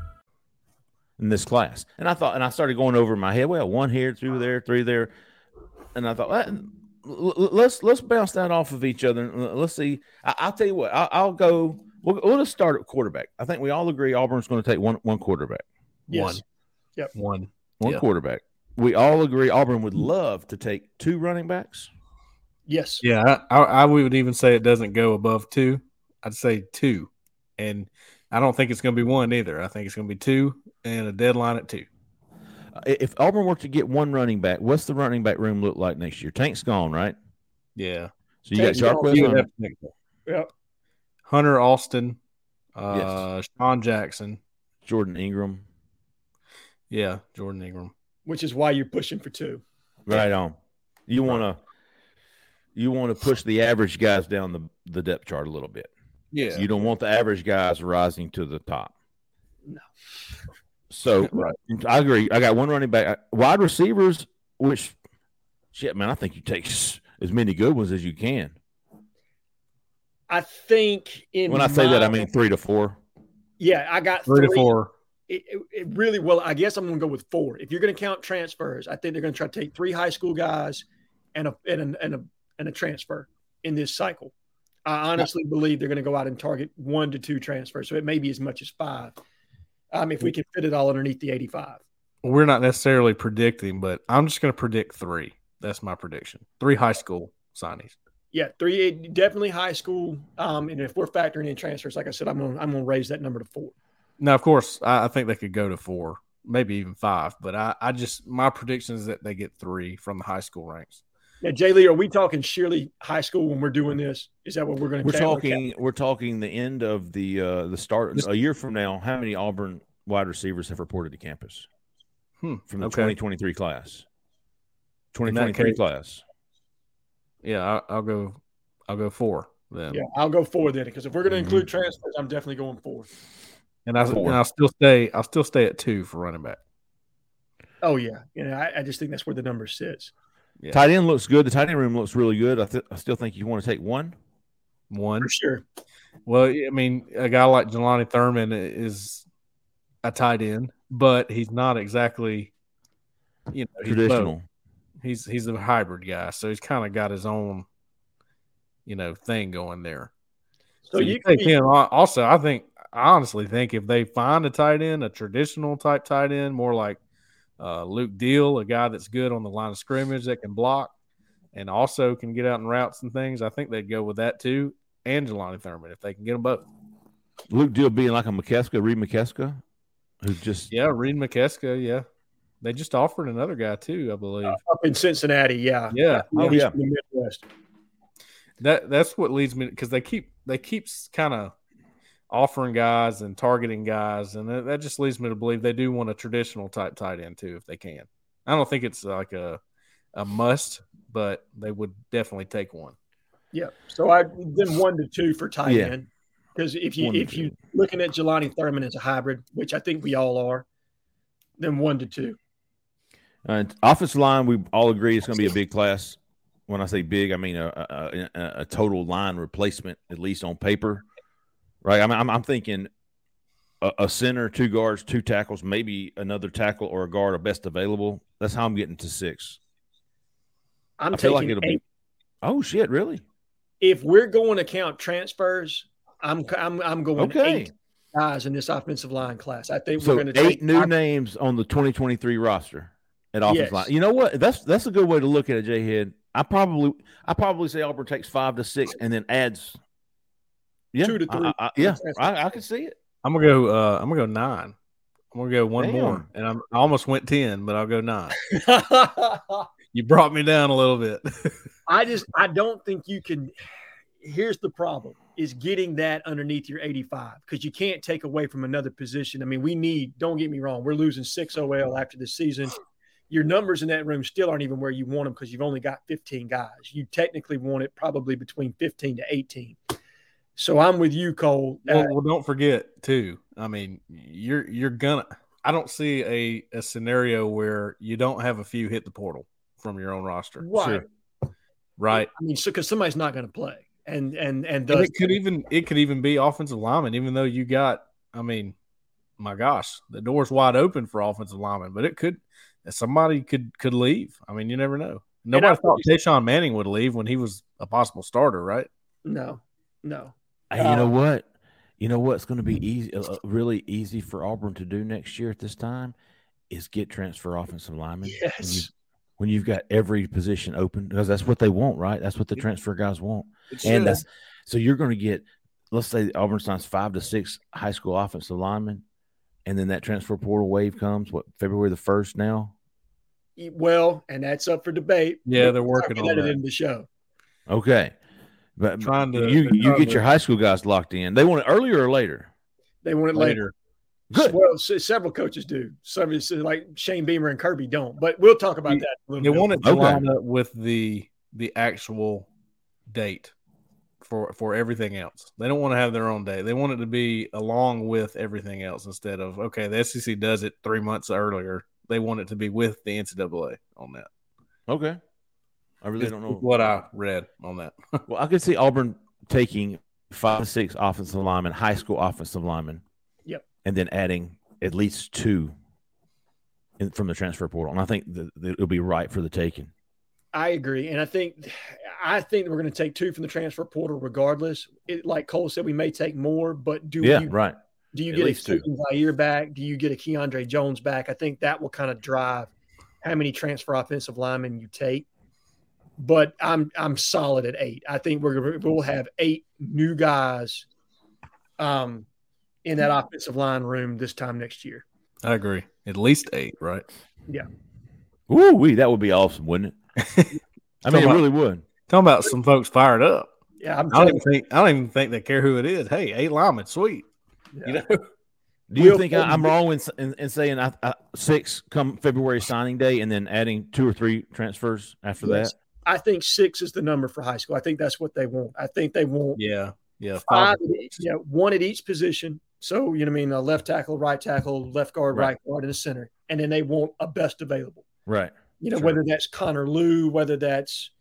In this class. And I thought, and I started going over my head. Well, one here, two there, three there, and I thought, well, let's let's bounce that off of each other. and Let's see. I, I'll tell you what. I'll, I'll go. We'll, we'll just start at quarterback. I think we all agree Auburn's going to take one one quarterback. Yes. Yep. One. One Yeah. quarterback. We all agree Auburn would love to take two running backs. Yes. Yeah, I, I, I would even say it doesn't go above two. I'd say two, and I don't think it's going to be one either. I think it's going to be two and a deadline at two. If Auburn were to get one running back, what's the running back room look like next year? Tank's gone, right? Yeah, So you got Tank's gone. Jarquez Hunter. have to think so. Yep. Hunter Austin, uh, Sean Jackson, Jordan Ingram. yeah, Jordan Ingram. Which is why you're pushing for two. Right on. You want to you want to push the average guys down the, the depth chart a little bit. Yeah, You don't want the average guys rising to the top. No. So Right. I agree. I got one running back, wide receivers. Which shit, man, I think you take as many good ones as you can. I think in When I say that, I mean three to four. yeah, I got three to four. It, it, it really well. I guess I'm going to go with four. If you're going to count transfers, I think they're going to try to take three high school guys and a and a, and a and a transfer in this cycle. I honestly believe they're going to go out and target one to two transfers, so it may be as much as five. Um, if we can fit it all underneath the 85. We're not necessarily predicting, but I'm just going to predict three. That's my prediction. Three high school signees. Yeah, three definitely high school. Um, and if we're factoring in transfers, like I said, I'm going to I'm going to raise that number to four. Now, of course, I, I think they could go to four, maybe even five. But I, I just my prediction is that they get three from the high school ranks. Now, Jay Lee, are we talking Shirley High School when we're doing this? Is that what we're going to? We're talking. We're talking the end of the uh the start a year from now. How many Auburn wide receivers have reported to campus Hmm, from the okay. 2023 class? 2023 case- class. Yeah, I, I'll go. I'll go four then. Yeah, I'll go four then because if we're going to Mhm. include transfers, I'm definitely going four. And I Four. and I'll still stay. I'll still stay at two for running back. Oh yeah, you know, I, I just think that's where the number sits. Yeah. Tight end looks good. The tight end room looks really good. I, th- I still think you want to take one. One. For sure. Well, I mean, a guy like Jelani Thurman is a tight end, but he's not exactly, you know, he's both. Traditional. He's he's a hybrid guy, so he's kind of got his own, you know, thing going there. So, So you you could take him. Also, I think I honestly think if they find a tight end, a traditional type tight end, more like uh, Luke Deal, a guy that's good on the line of scrimmage that can block and also can get out in routes and things, I think they'd go with that too. And Jelani Thurman if they can get them both. Luke Deal being like a McKeska, Reed McKeska, who just Yeah, Reed McKeska. Yeah, They just offered another guy too, I believe. Up in Cincinnati, yeah. Yeah. Oh, yeah. from the Midwest. That that's what leads me because they keep they keep kind of offering guys and targeting guys, and that, that just leads me to believe they do want a traditional type tight end too, if they can. I don't think it's like a a must, but they would definitely take one. Yeah. So I then one to two for tight Yeah. end. Because if you One to if you looking at Jelani Thurman as a hybrid, which I think we all are, then one to two. Uh, offensive line, we all agree it's going to be a big class. When I say big, I mean a, a, a, a total line replacement, at least on paper, right? I mean, I'm, I'm thinking a, a center, two guards, two tackles, maybe another tackle or a guard, a best available. That's how I'm getting to six. I'm I feel like taking it'll eight. be. Oh shit! Really? If we're going to count transfers, I'm I'm I'm going Okay. eight guys in this offensive line class. I think So we're going to eight take new names on the 2023 roster at offensive Yes. line. You know what? That's that's a good way to look at it, Jay Head. I probably I probably say Auburn takes five to six and then adds. Yeah, Two to three. I- I- yeah, I, I can see it. I'm gonna go. Uh, I'm gonna go nine. I'm gonna go one Damn. more, and I'm, I almost went ten, but I'll go nine. You brought me down a little bit. I just I don't think you can. Here's the problem: is getting that underneath your 85 because you can't take away from another position. I mean, we need. Don't get me wrong, we're losing six OL after this season. Your numbers in that room still aren't even where you want them because you've only got 15 guys. You technically want it probably between 15 to 18. So I'm with you, Cole. well, Uh, well, don't forget too. I mean, you're you're gonna. I don't see a a scenario where you don't have a few hit the portal from your own roster. right. Right. I mean, so because somebody's not going to play, and and and And it could even it could even be offensive lineman, even though you got. I mean, my gosh, the door's wide open for offensive lineman, but it could somebody could could leave. I mean, you never know. Nobody thought Tashawn Manning would leave when he was a possible starter, right? no, no. Hey, you know Uh, what? You know what's going to be easy, uh, uh, really easy for Auburn to do next year at this time is get transfer offensive linemen. When, you, Yes. when you've got every position open, because that's what they want, right? That's what the transfer guys want. and that's so you're going to get let's say Auburn signs five to six high school offensive linemen, and then that transfer portal wave comes. What February the first now? Well, and that's up for debate. Yeah, they're working talk on about it that. in the show. Okay, but Trying to- you you get your high school guys locked in. They want it earlier or later. They want it later. Later. Good. Well, s- several coaches do. Some is like Shane Beamer and Kirby don't, but we'll talk about that. A little They bit. want it to Okay. line up with the the actual date for for everything else. They don't want to have their own day. They want it to be along with everything else instead of okay, the SEC does it three months earlier. They want it to be with the NCAA on that. Okay, I really don't know what I read on that. Well, I could see Auburn taking five to six offensive linemen, high school offensive linemen. Yep. And then adding at least two in, from the transfer portal. And I think that, that it'll be right for the taking. I agree, and I think I think we're going to take two from the transfer portal regardless. It, like Cole said, we may take more, but do Yeah, you right. do you At get a least two. Kilian Zierer back? Do you get a Keiondre Jones back? I think that will kind of drive how many transfer offensive linemen you take. But I'm I'm solid at eight. I think we're gonna, we'll have eight new guys, um, in that offensive line room this time next year. I agree. At least eight, right? Yeah. Ooh, wee, that would be awesome, wouldn't it? I mean, Talking it really would. Talking about some folks fired up. Yeah, I'm I don't even think I don't even think they care who it is. Hey, eight linemen, sweet. you. You know, Do you Will think I, I'm wrong in, in, in saying I, I, six come February signing day and then adding two or three transfers after Yes. that? I think six is the number for high school. I think that's what they want. I think they want yeah, yeah. five, Five, at each- yeah, one at each position. So you know, what I mean, a left tackle, right tackle, left guard, Right. right, guard, and a center, and then they want a best available. Right. You know, Sure. whether that's Connor Lew, whether that's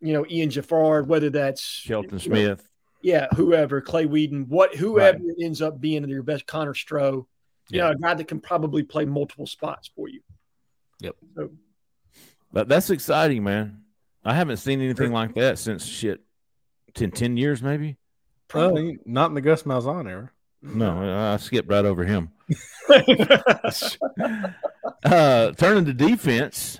you know Ian Geffrard, whether that's Shelton you know, Smith. yeah, whoever, Clay Wedin, what whoever ends up being your best, Connor Stroh, you Yeah. know, a guy that can probably play multiple spots for you. Yep. So But that's exciting, man. I haven't seen anything like that since shit 10, 10 years, maybe. Well, not in the Gus Malzahn era. No, I skipped right over him. uh, turning to defense.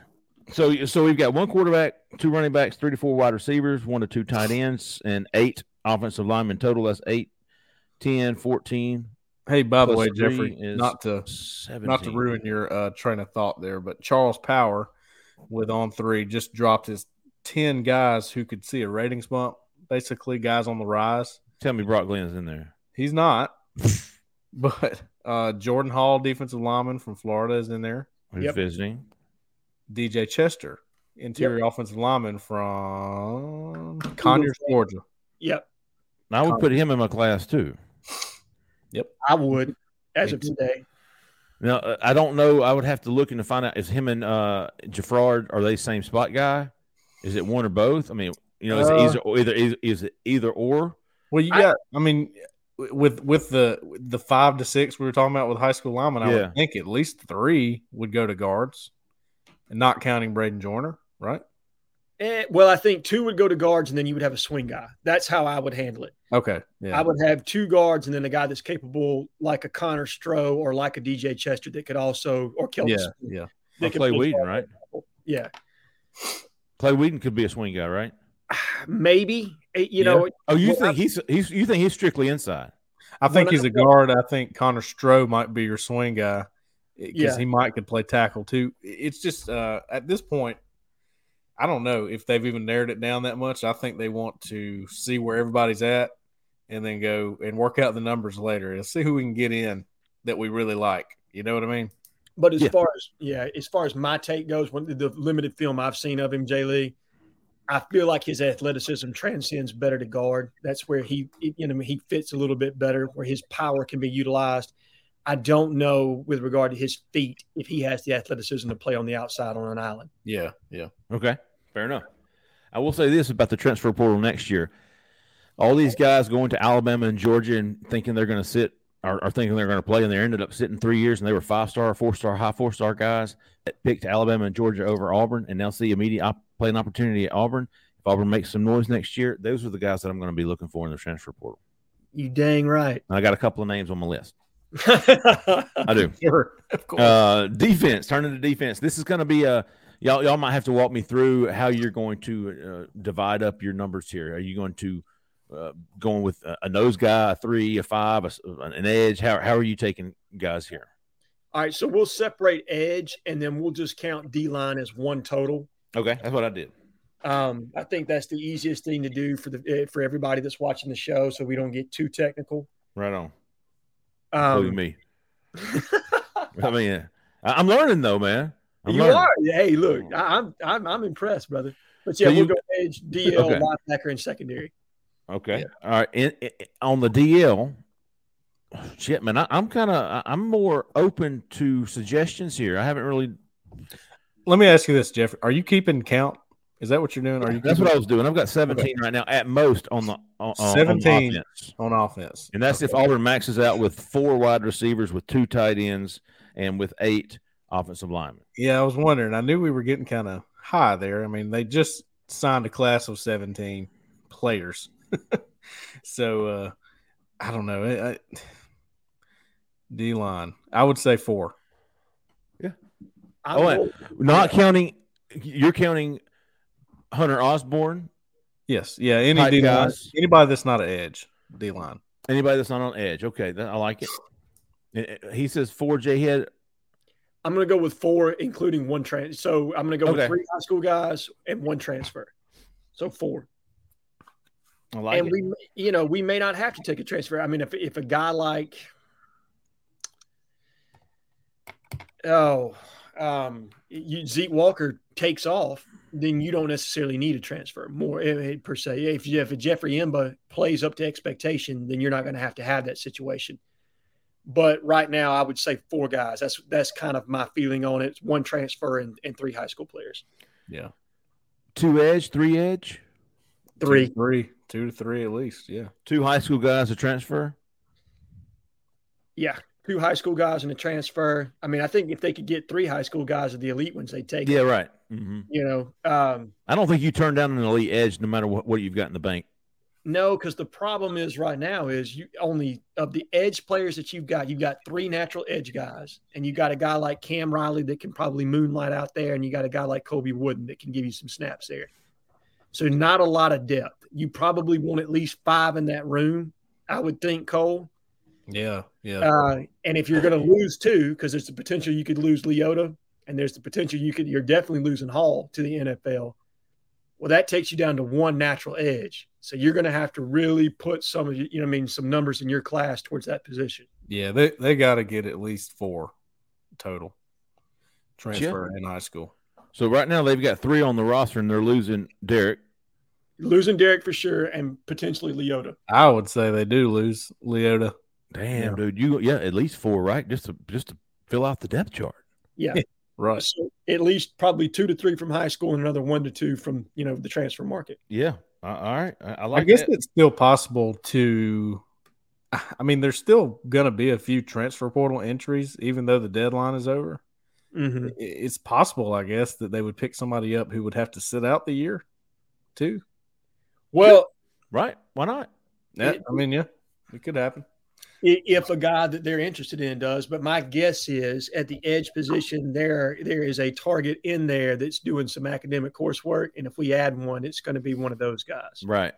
So, so we've got one quarterback, two running backs, three to four wide receivers, one to two tight ends, and eight offensive linemen total. That's eight, 10, 14, Hey, by the way, Jeffrey, is not to 17. not to ruin your uh, train of thought there, but Charles Power with on three just dropped his ten guys who could see a ratings bump. Basically, guys on the rise. Tell me Brock Glenn's in there. He's not, but uh, Jordan Hall, defensive lineman from Florida, is in there. Who's Yep. visiting? DJ Chester, interior offensive lineman from Conyers, Georgia. Yep, I would put him in my class too. Yep. I would as of today. Now uh, I don't know. I would have to look and to find out is him and uh Geffrard are they same spot guy? Is it one or both? I mean, you know, is Uh, it either or either is, is it either or? Well, you I- got. I, mean, with with the the five to six we were talking about with high school linemen, I Yeah. would think at least three would go to guards, and not counting Bradyn Joiner, right? Eh, well, I think two would go to guards, and then you would have a swing guy. That's how I would handle it. Okay, yeah, I would have two guards, and then a guy that's capable, like a Connor Stroh or like a DJ Chester, that could also or Kelvin. yeah, Smith, yeah. Or that could play Wedin, right? Yeah, Clay Wedin could be a swing guy, right? maybe. You know, Oh, you Well, think he's he's you think he's strictly inside? I think When he's a guard. I think Connor Stroh might be your swing guy because Yeah. he might could play tackle too. It's just uh, at this point, I don't know if they've even narrowed it down that much. I think they want to see where everybody's at and then go and work out the numbers later and see who we can get in that we really like. You know what I mean? But as Yeah. far as yeah, as far as my take goes, when the limited film I've seen of him, Jay Lee, I feel like his athleticism transcends better to guard. That's where he you know he fits a little bit better, where his power can be utilized. I don't know with regard to his feet if he has the athleticism to play on the outside on an island. Yeah, yeah. Okay, fair enough. I will say this about the transfer portal next year: all these guys going to Alabama and Georgia and thinking they're going to sit or, or thinking they're going to play, and they ended up sitting three years, and they were five star, four star, high four star guys that picked Alabama and Georgia over Auburn, and now see immediate op- play an opportunity at Auburn. If Auburn makes some noise next year, those are the guys that I'm going to be looking for in the transfer portal. You dang right. And I got a couple of names on my list. I do. Sure, of course. Uh, defense, turning to defense. This is going to be a y'all. Y'all might have to walk me through how you're going to uh, divide up your numbers here. Are you going to uh, going with a, a nose guy, a three, a five, a an edge? How how are you taking guys here? All right, so we'll separate edge and then we'll just count D line as one total. Okay, that's what I did. Um, I think that's the easiest thing to do for the eh, for everybody that's watching the show, so we don't get too technical. Right on, including Um, me. I mean, I, I'm learning though, man. I'm you learning. are, hey, look, I, I'm I'm I'm impressed, brother. But yeah, So you- we'll go edge, DL, Okay. linebacker, and secondary. Okay. All right. In, in- on the DL, shit, man, I, I'm kind of I'm more open to suggestions here. I haven't really. Let me ask you this, Jeff. Are you keeping count? Is that what you're doing? Are you That's what I was doing. I've got 17 right now at most on the on, on- on 17. offense. on offense? and that's if Auburn maxes out with four wide receivers, with two tight ends, and with eight offensive linemen. Yeah, I was wondering. I knew we were getting kind of high there. I mean, they just signed a class of 17 players. So uh I don't know. I, I, D line. I would say four. I'm Oh, wait. going- Not counting. You're counting Hunter Osborne. Yes. Yeah. Any D line. guys. Anybody that's not an edge D line. Anybody that's not on edge. Okay, that, I like it. Eh, eh, He says four Jay Head. I'm going to go with four, including one trans. So I'm going to go Okay. with three high school guys and one transfer. So four. I like and it. we, you know, we may not have to take a transfer. I mean, if if a guy like, oh, um, you, Zeke Walker takes off, then you don't necessarily need a transfer more eh, eh, per se. If if Jeffrey M'ba plays up to expectation, then you're not going to have to have that situation. But right now, I would say four guys. That's that's kind of my feeling on it. One transfer and, and three high school players. Yeah. two edge, three edge, Three. Two to three. Two to three at least. Yeah. two high school guys to transfer. Yeah, two high school guys and a transfer. I mean, I think if they could get three high school guys of the elite ones, they'd take Yeah, it. right. hmm You know, um, I don't think you turn down an elite edge no matter what, what you've got in the bank. no, because the problem is right now is you only of the edge players that you've got, you've got three natural edge guys, and you got a guy like Cam Riley that can probably moonlight out there, and you got a guy like Colby Wooden that can give you some snaps there. So not a lot of depth. You probably want at least five in that room, I would think, Cole. Yeah, yeah. Uh, and if you're going to lose two, because there's the potential you could lose Leota, and there's the potential you could you're definitely losing Hall to the NFL. Well, that takes you down to one natural edge. So you're going to have to really put some of you, you know, I mean, some numbers in your class towards that position. yeah, they they got to get at least four total transfer in high school. So right now they've got three on the roster, and they're losing Derick. Losing Derick for sure, and potentially Leota. I would say they do lose Leota. Damn, Yeah. dude, you yeah, at least four, right? Just to just to fill out the depth chart. Yeah. Right. So at least probably two to three from high school, and another one to two from you know the transfer market. Yeah. Uh, all right. I, I I guess that. it's still possible to. I mean, there's still going to be a few transfer portal entries, even though the deadline is over. Mm-hmm. It's possible, I guess, that they would pick somebody up who would have to sit out the year, too. Well, right. Why not? Yeah, I mean, yeah, it could happen. if a guy that they're interested in does, but my guess is at the edge position there there is a target in there that's doing some academic coursework, and if we add one, it's going to be one of those guys. Right.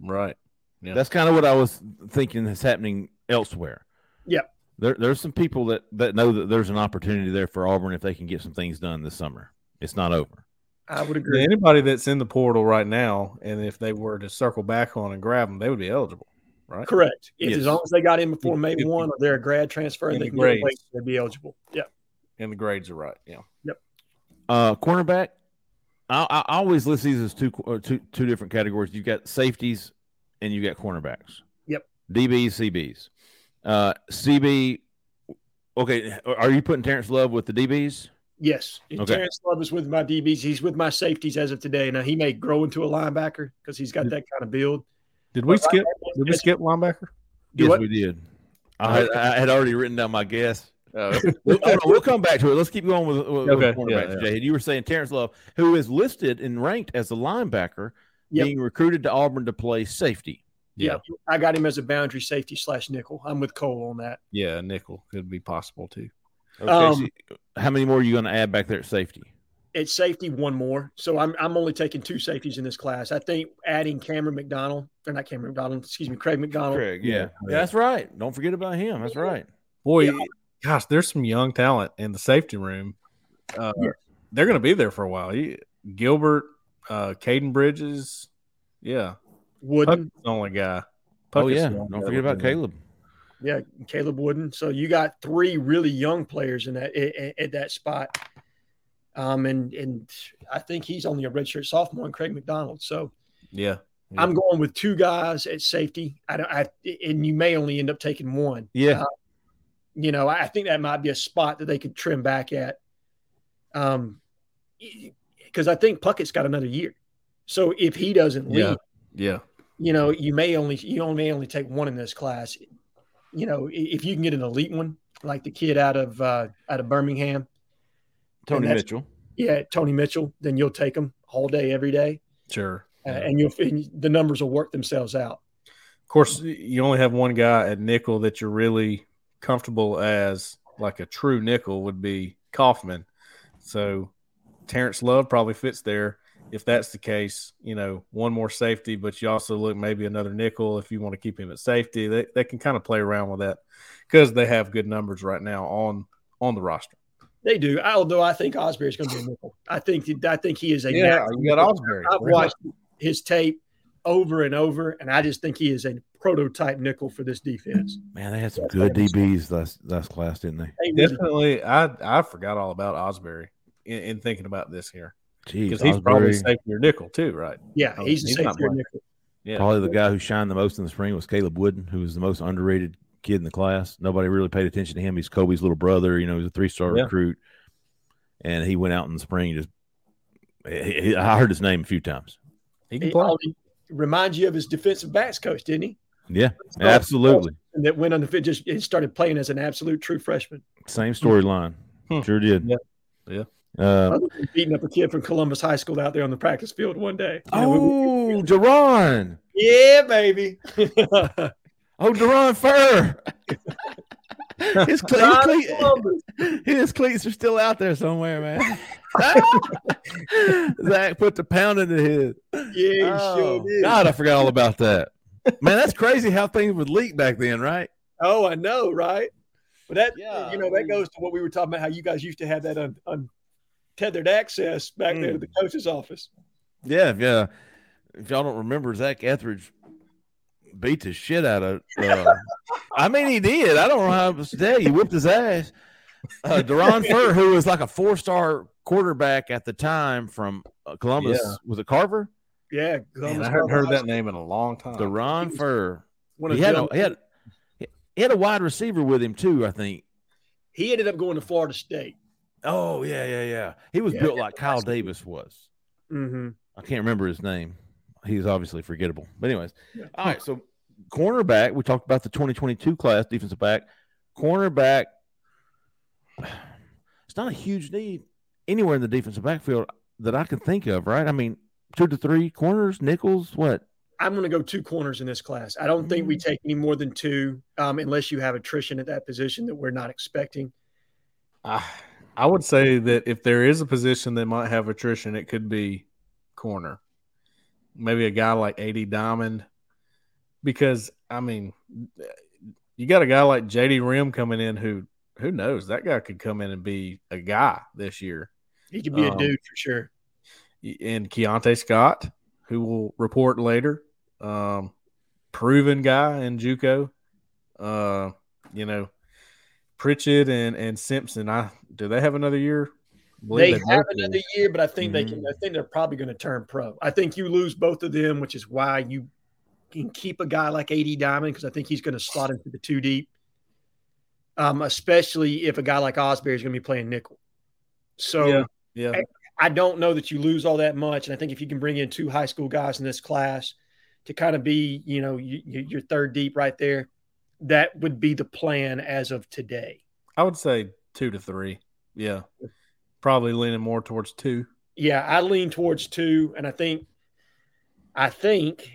Right. Yeah. That's kind of what I was thinking is happening elsewhere. Yep. There, there's some people that, that know that there's an opportunity there for Auburn if they can get some things done this summer. It's not over. I would Yeah, agree. anybody that's in the portal right now, and if they were to circle back on and grab them, they would be eligible, right? Correct. If, Yes. As long as they got in before May if- one, or they're a grad transfer and in they the can get away, grades. they'd be eligible. Yeah. And the grades are right. Yeah. Yep. Uh, cornerback. I, I I always list these as two, uh, two two different categories. You've got safeties and you've got cornerbacks. Yep. DBs, CBs. Uh, CB. Okay, are you putting Terrence Love with the DBs? Yes. Okay. Terrence Love is with my DBs. He's with my safeties as of today. Now he may grow into a linebacker because he's got that kind of build. Did we But skip? right Did we skip linebacker? Yes, what? we did. I had, I had already written down my guess. Oh, we'll, on, we'll come back to it. Let's keep going with, with, Okay, with cornerbacks. yeah, yeah. Jay, you were saying Terrence Love, who is listed and ranked as a linebacker, Yep. being recruited to Auburn to play safety. Yeah. I got him as a boundary safety slash nickel. I'm with Cole on that. Yeah, nickel could be possible too. Okay, Um, so how many more are you going to add back there at safety? At safety, one more. So I'm I'm only taking two safeties in this class. I think adding Cameron McDonald, or not Cameron McDonald, excuse me, Craig McDonald. Craig, yeah. yeah. Yeah, that's right. Don't forget about him. That's right. Boy, gosh, there's some young talent in the safety room. Uh, They're going to be there for a while. Gilbert, uh, Caden Bridges, yeah, Wooden, Puckett's the only guy. Oh yeah. Don't guy forget about that's in there. Caleb. yeah, Caleb Wooden. So you got three really young players in that at, at that spot. Um, and and I think he's only a redshirt sophomore, and Craig McDonald. So Yeah, yeah. I'm going with two guys at safety. I don't. I and you may only end up taking one. Yeah. Uh, you know, I think that might be a spot that they could trim back at. Um, because I think Puckett's got another year. So if he doesn't leave, Yeah. yeah. You know, you may only you only may only take one in this class. You know, if you can get an elite one, like the kid out of uh, out of Birmingham, Tony Mitchell. yeah, Tony Mitchell, then you'll take them all day, every day, Sure. uh, and you'll and the numbers will work themselves out. Of course, you only have one guy at nickel that you're really comfortable as like a true nickel would be Kaufman. So Terrence Love probably fits there. If that's the case, you know, one more safety, but you also look maybe another nickel if you want to keep him at safety. They, they can kind of play around with that because they have good numbers right now on on the roster. They do, although I think Ausberry is going to be a nickel. I think I think he is a Yeah, natural you got nickel. Ausberry. I've watched his tape over and over, and I just think he is a prototype nickel for this defense. Man, they had some good DBs last last class, didn't they? They really- Definitely, I I forgot all about Ausberry in, in thinking about this here Jeez, because he's probably Ausberry, safety or nickel too, right? yeah, Oh, he's a he's not safety or nickel. Yeah, probably the guy who shined the most in the spring was Caleb Wooden, who was the most underrated kid in the class. Nobody really paid attention to him. He's Colby's little brother. You know, he's a three star Yeah. recruit, and he went out in the spring. Just he- he- I heard his name a few times. he can He, play. oh, reminds you of his defensive backs coach, didn't he? Yeah, Oh, absolutely. And that went on the fit, just and started playing as an absolute true freshman. Same storyline. Hmm. Sure did. Yeah. Yeah. Uh, Other than beating up a kid from Columbus High School out there on the practice field one day. You know, we- oh, Jerron. yeah, baby. Oh, Deron Fur. his, cle- his, cle- his cleats are still out there somewhere, man. Zac put the pound into his. Yeah, he Oh, sure did. God, I forgot all about that. Man, that's crazy how things would leak back then, right? Oh, I know, right? But that Yeah, you know that goes to what we were talking about. How you guys used to have that un, untethered access back there to the coach's office. Yeah, yeah. If y'all don't remember, Zac Etheridge beat the shit out of. Uh, I mean, he did. I don't know how to tell you. He whipped his ass. Uh, Deron Fur, who was like a four-star quarterback at the time from uh, Columbus, Yeah. was it Carver? Yeah, Man, Columbus I haven't heard that name in a long time. Deron Fur. He had, a, he had he had a wide receiver with him too. I think. He ended up going to Florida State. Oh yeah, yeah, yeah. He was Yeah, built yeah, like Kyle that's- Davis was. Mm-hmm. I can't remember his name. He's obviously forgettable. But anyways, Yeah. all right. So cornerback, we talked about the 2022 class, defensive back. Cornerback, it's not a huge need anywhere in the defensive backfield that I can think of, right? I mean, two to three corners, nickels, what? I'm going to go two corners in this class. I don't think we take any more than two, um, unless you have attrition at that position that we're not expecting. I, I would say that if there is a position that might have attrition, it could be corner. Maybe a guy like AD Diamond, because I mean, you got a guy like JD Rim coming in who who knows that guy could come in and be a guy this year. He could be a Um, dude for sure. And Keionte Scott, who will report later, um, proven guy in JUCO. Uh, you know, Pritchett and and Simpson. I do they have another year? I They have another year, but I think they can. Mhm. I think they're probably going to turn pro. I think you lose both of them, which is why you can keep a guy like AD Diamond because I think he's going to slot into the two deep. Um, especially if a guy like Ausberry is going to be playing nickel. So Yeah, yeah. I don't know that you lose all that much. And I think if you can bring in two high school guys in this class to kind of be, you know, you, you, your third deep right there, that would be the plan as of today. I would say two to three. Yeah. Probably leaning more towards two. Yeah, I lean towards two, and I think, I think,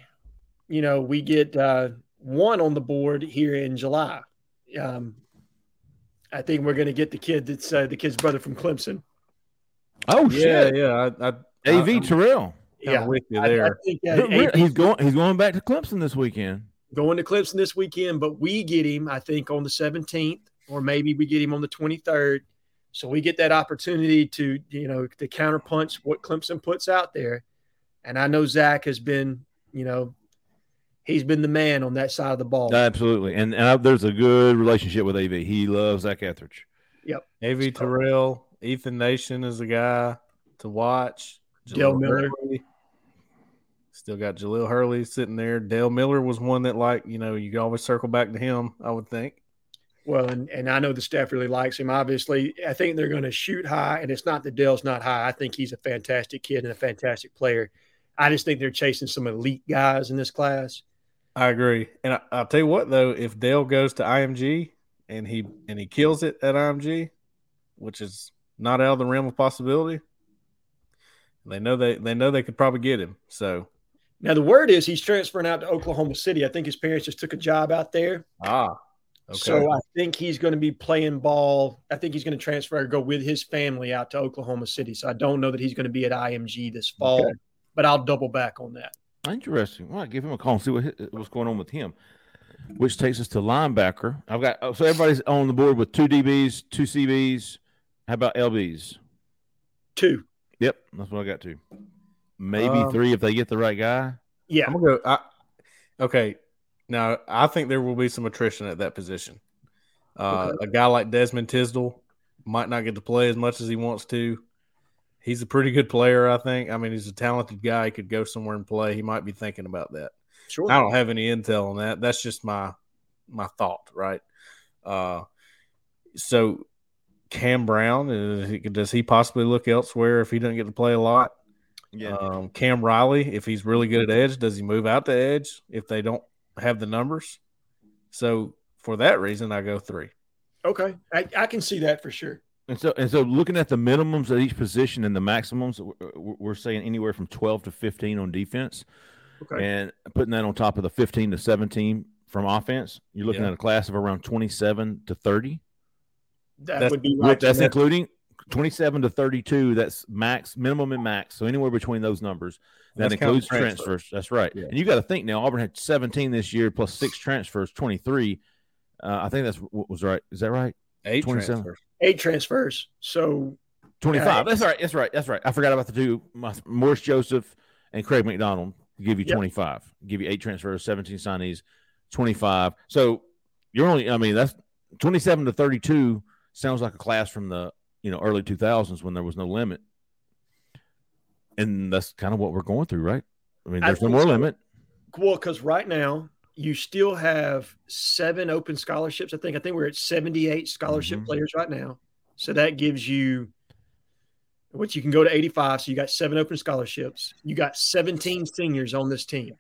you know, we get uh, one on the board here in July. Um, I think we're going to get the kid that's uh, the kid's brother from Clemson. Oh Yeah, shit. yeah. I, I, AV I'm Terrell. kinda with you I- I there. think, uh, He's going he's going back to Clemson this weekend. Going to Clemson this weekend, but we get him, I think, on the 17th, or maybe we get him on the 23rd. So we get that opportunity to, you know, to counterpunch what Clemson puts out there. And I know Zac has been, you know, he's been the man on that side of the ball. Absolutely. And, and I, there's a good relationship with AV. He loves Zac Etheridge. Yep. AV Terrell, Ethan Nation is a guy to watch. Dale Miller. Hurley. Still got Jaleel Hurley sitting there. Dale Miller was one that, like, you know, you could always circle back to him, I would think. Well, and, and I know the staff really likes him. Obviously, I think they're going to shoot high, and it's not that Dale's not high. I think he's a fantastic kid and a fantastic player. I just think they're chasing some elite guys in this class. I agree. And I, I'll tell you what, though, if Dale goes to IMG and he and he kills it at IMG, which is not out of the realm of possibility, they know they they know they could probably get him. So Now, the word is he's transferring out to Oklahoma City. I think his parents just took a job out there. ah, okay. So I think he's going to be playing ball. I think he's going to transfer or go with his family out to Oklahoma City. So I don't know that he's going to be at IMG this fall, Okay. but I'll double back on that. Interesting. Well, I'll give him a call and see what what's going on with him. Which takes us to linebacker. I've got so everybody's on the board with two DBs, two CBs. How about LBs? Two. Yep, that's what I got to. Maybe Um, three if they get the right guy. Yeah. I'm gonna go. I, okay, now I think there will be some attrition at that position. Uh, A guy like Desmond Tisdol might not get to play as much as he wants to. He's a pretty good player, I think. I mean, he's a talented guy. He could go somewhere and play. He might be thinking about that. Sure. I don't have any intel on that. That's just my my thought, right? Uh, so Cam Brown is, he- does he possibly look elsewhere if he doesn't get to play a lot? Yeah. Um, Cam Riley, if he's really good at edge, does he move out to edge if they don't have the numbers? So for that reason, I go three. Okay. I, I can see that for sure. And so, and so, looking at the minimums at each position and the maximums, we're, we're saying anywhere from twelve to fifteen on defense, Okay. and putting that on top of the fifteen to seventeen from offense. You're looking Yeah. at a class of around twenty-seven to thirty. That That's- would be right. that's including 27 to 32 that's max minimum and max so anywhere between those numbers that That's counting includes transfers. transfers that's right Yeah. and you got to think now auburn had 17 this year plus six transfers 23 Uh, I think that's what was right. Is that right? Eight 27. transfers. Eight transfers. So 25. Yeah. That's right. That's right. That's right. I forgot about the two my, Morris Joseph and Craig McDonald. Give you Yep. 25. Give you eight transfers, 17 signees, 25. So you're only, I mean, that's 27 to 32 sounds like a class from the, you know, early 2000s when there was no limit. And that's kind of what we're going through, right? I mean, I there's no more so. limit. Well, because right now you still have seven open scholarships. I think. I think we're at seventy-eight scholarship Mhm. players right now. So that gives you, which you can go to eighty-five. So you got seven open scholarships. You got seventeen seniors on this team.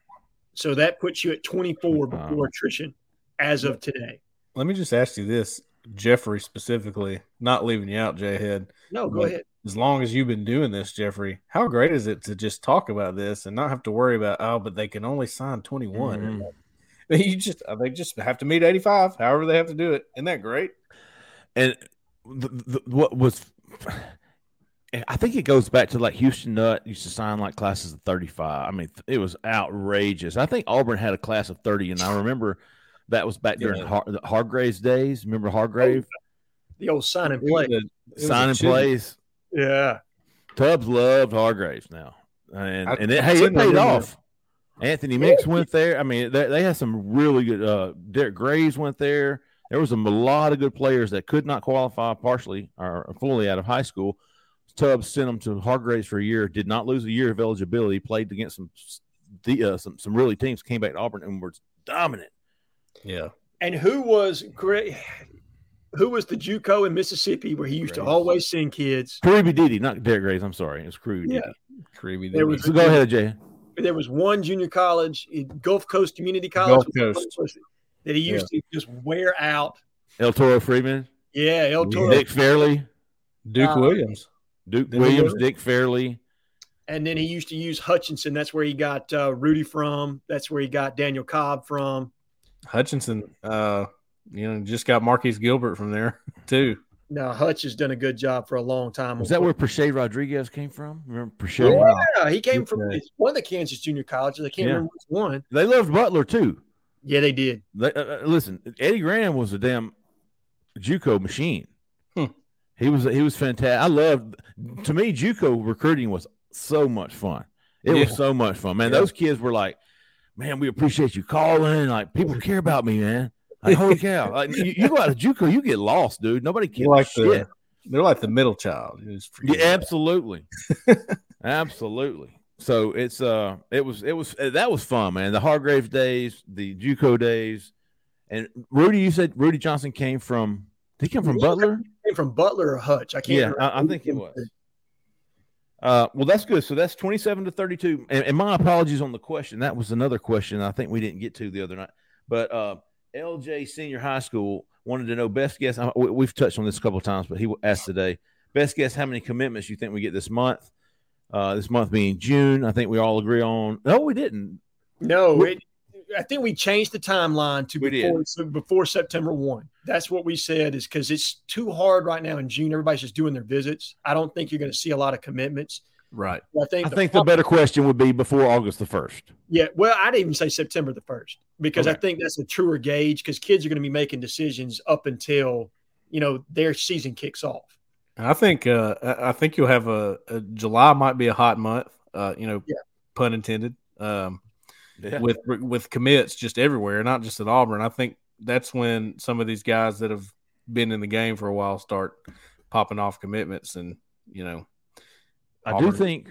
So that puts you at twenty-four before attrition as of today. Let me just ask you this, Jeffrey specifically, not leaving you out, Jay Head. No, go ahead. As long as you've been doing this, Jeffrey, how great is it to just talk about this and not have to worry about oh, but they can only sign 21. Mhm. You just uh, they just have to meet 85, however they have to do it. Isn't that great? And the, the, what was, I think it goes back to like Houston Nutt used to sign like classes of 35. I mean, it was outrageous. I think Auburn had a class of 30, and I remember that was back during Yeah. Har- Hargrave's days. Remember Hargrave The old sign and play. a- it was a signing plays? Yeah. Tubbs loved Hargraves now, and I- and it, I hey, it couldn't paid remember. off. Anthony Mix went there. I mean, they, they had some really good. Uh, Derek Graves went there. There was a lot of good players that could not qualify partially or fully out of high school. Tubbs sent them to Hargraves for a year. Did not lose a year of eligibility. Played against some the uh, some some really teams. Came back to Auburn and was dominant. Yeah. And who was great? Who was the JUCO in Mississippi where he used to always send kids? Creedy Diddy, not Derek Graves. I'm sorry, it was Creedy. Yeah. Diddy. Creepy. There was- So go ahead, Jay. there was one junior college, Gulf Coast Community College, Gulf Coast. that he used to just wear out. El Toro Freeman, Yeah, El Toro. Nick Fairley, Duke Uh, Williams. Duke Didn't Williams, Nick Fairley. And then he used to use Hutchinson. That's where he got uh, Rudy from. That's where he got Daniel Cobb from. Hutchinson, uh, you know, just got Marquise Gilbert from there too. Now Hutch has done a good job for a long time. Was that where Perche Rodriguez came from? Remember Perche? Yeah, he came from one of the Kansas junior colleges. I can't Yeah. remember which one. They loved Butler too. Yeah, they did. They, uh, uh, listen, Eddie Gran was a damn JUCO machine. Hmm. He was he was fantastic. I loved. To me, JUCO recruiting was so much fun. It Yeah. was so much fun, man. Yeah. Those kids were like, "Man, we appreciate you calling. Like, people care about me, man. Like, holy cow! Like, you, you go out of JUCO, you get lost, dude. Nobody cares. Like shit. the, they're like the middle child. You just forget Yeah, absolutely, absolutely. So it's uh, it was it was uh, that was fun, man. The Hargrave days, the JUCO days, and Rudy. You said Rudy Johnson came from. Did he come from Butler? Came from Butler or Hutch. I can't. Yeah, remember. I, I think it was. Uh, well, that's good. So that's twenty-seven to thirty-two. And, and my apologies on the question. That was another question I think we didn't get to the other night. But uh, LJ Senior High School wanted to know best guess. I- We've touched on this a couple of times, but he asked today best guess how many commitments you think we get this month. Uh, this month being June, I think we all agree on. No, we didn't. No, it, I think we changed the timeline to We before so before September one. That's what we said is because it's too hard right now in June. Everybody's just doing their visits. I don't think you're going to see a lot of commitments. right. I think. I think the better question would be before August the first. yeah. Well, I'd even say September the first because I think that's a truer gauge because kids are going to be making decisions up until you know their season kicks off. I think uh, I I think you'll have a, a July might be a hot month. Uh, you know, Yeah. pun intended. Um, Yeah. with with commits just everywhere, not just at Auburn. I think that's when some of these guys that have been in the game for a while start popping off commitments, and you know, I do think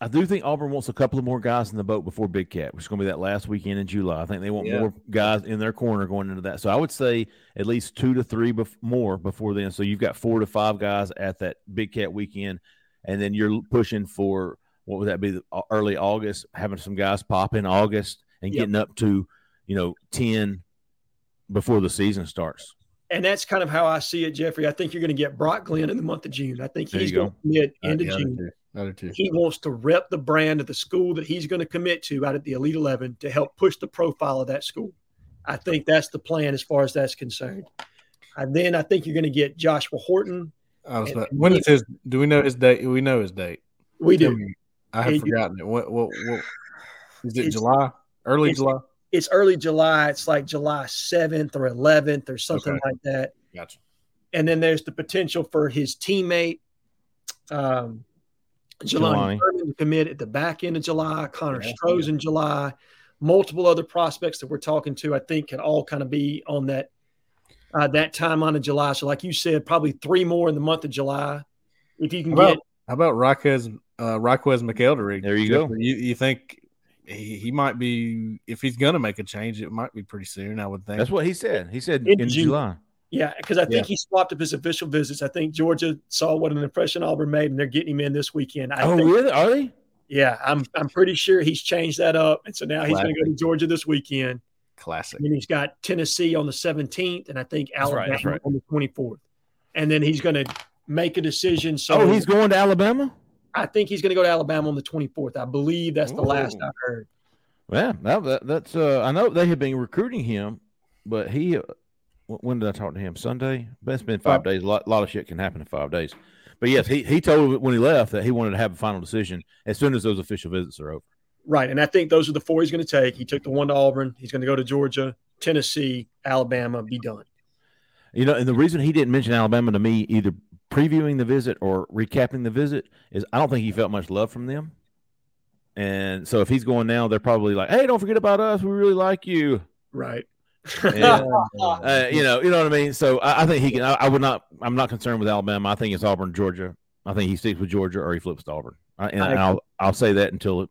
I do think Auburn wants a couple of more guys in the boat before Big Cat, which is going to be that last weekend in July. I think they want Yeah. more guys in their corner going into that. So I would say at least two to three bef- more before then. So you've got four to five guys at that Big Cat weekend, and then you're pushing for what would that be? Uh, early August, having some guys pop in August and Yep. getting up to you know ten before the season starts. And that's kind of how I see it, Jeffrey. I think you're going to get Brock Glenn in the month of June. I think There he's you going to commit Uh, into yeah, June. too. I do too. He wants to rep the brand of the school that he's going to commit to out at the Elite 11 to help push the profile of that school. I think that's the plan as far as that's concerned. And then I think you're going to get Joshua Horton. I was And- about, when is his? Do we know his date? We know his date. We do. Me. I have He- forgotten it. What? What? what is it? July? Early it's- July? it's early July. It's like July 7th or 11th or something Okay. like that. Gotcha. And then there's the potential for his teammate, um, Jelani Jelani. To commit at the back end of July, Connor Yeah. Stroh's in July, multiple other prospects that we're talking to, I think can all kind of be on that uh, that timeline of July. So, like you said, probably three more in the month of July. If you can about, get how about Raquez uh Raquez McElderry? There you go. You, you think he, he might be if he's gonna make a change, it might be pretty soon, I would think. That's what he said. He said In in June. July. Yeah, because I think he swapped up his official visits. I think Georgia saw what an impression Auburn made, and they're getting him in this weekend. I Oh, think, really? Are they? Yeah, I'm I'm pretty sure he's changed that up, and so now he's going to go to Georgia this weekend. Classic. And he's got Tennessee on the 17th, and I think That's right, Alabama right. on the 24th. And then he's going to make a decision. So oh, he's going to Alabama. I think he's going to go to Alabama on the 24th. I believe that's the last I heard. Yeah, that, that, that's. Uh, I know they have been recruiting him, but he. Uh, when did I talk to him? Sunday. But it's been five days. A lot, lot of shit can happen in five days. But yes, he he told when he left that he wanted to have a final decision as soon as those official visits are over. Right. And I think those are the four he's going to take. He took the one to Auburn. He's going to go to Georgia, Tennessee, Alabama, be done. You know, and the reason he didn't mention Alabama to me, either previewing the visit or recapping the visit, is I don't think he felt much love from them. And so if he's going now, they're probably like, "Hey, don't forget about us. We really like you." Right. And, uh, you know, you know what I mean. So I, I think he can. I, I would not. I'm not concerned with Alabama. I think it's Auburn, Georgia. I think he sticks with Georgia or he flips to Auburn. I, and I I'll I'll say that until it,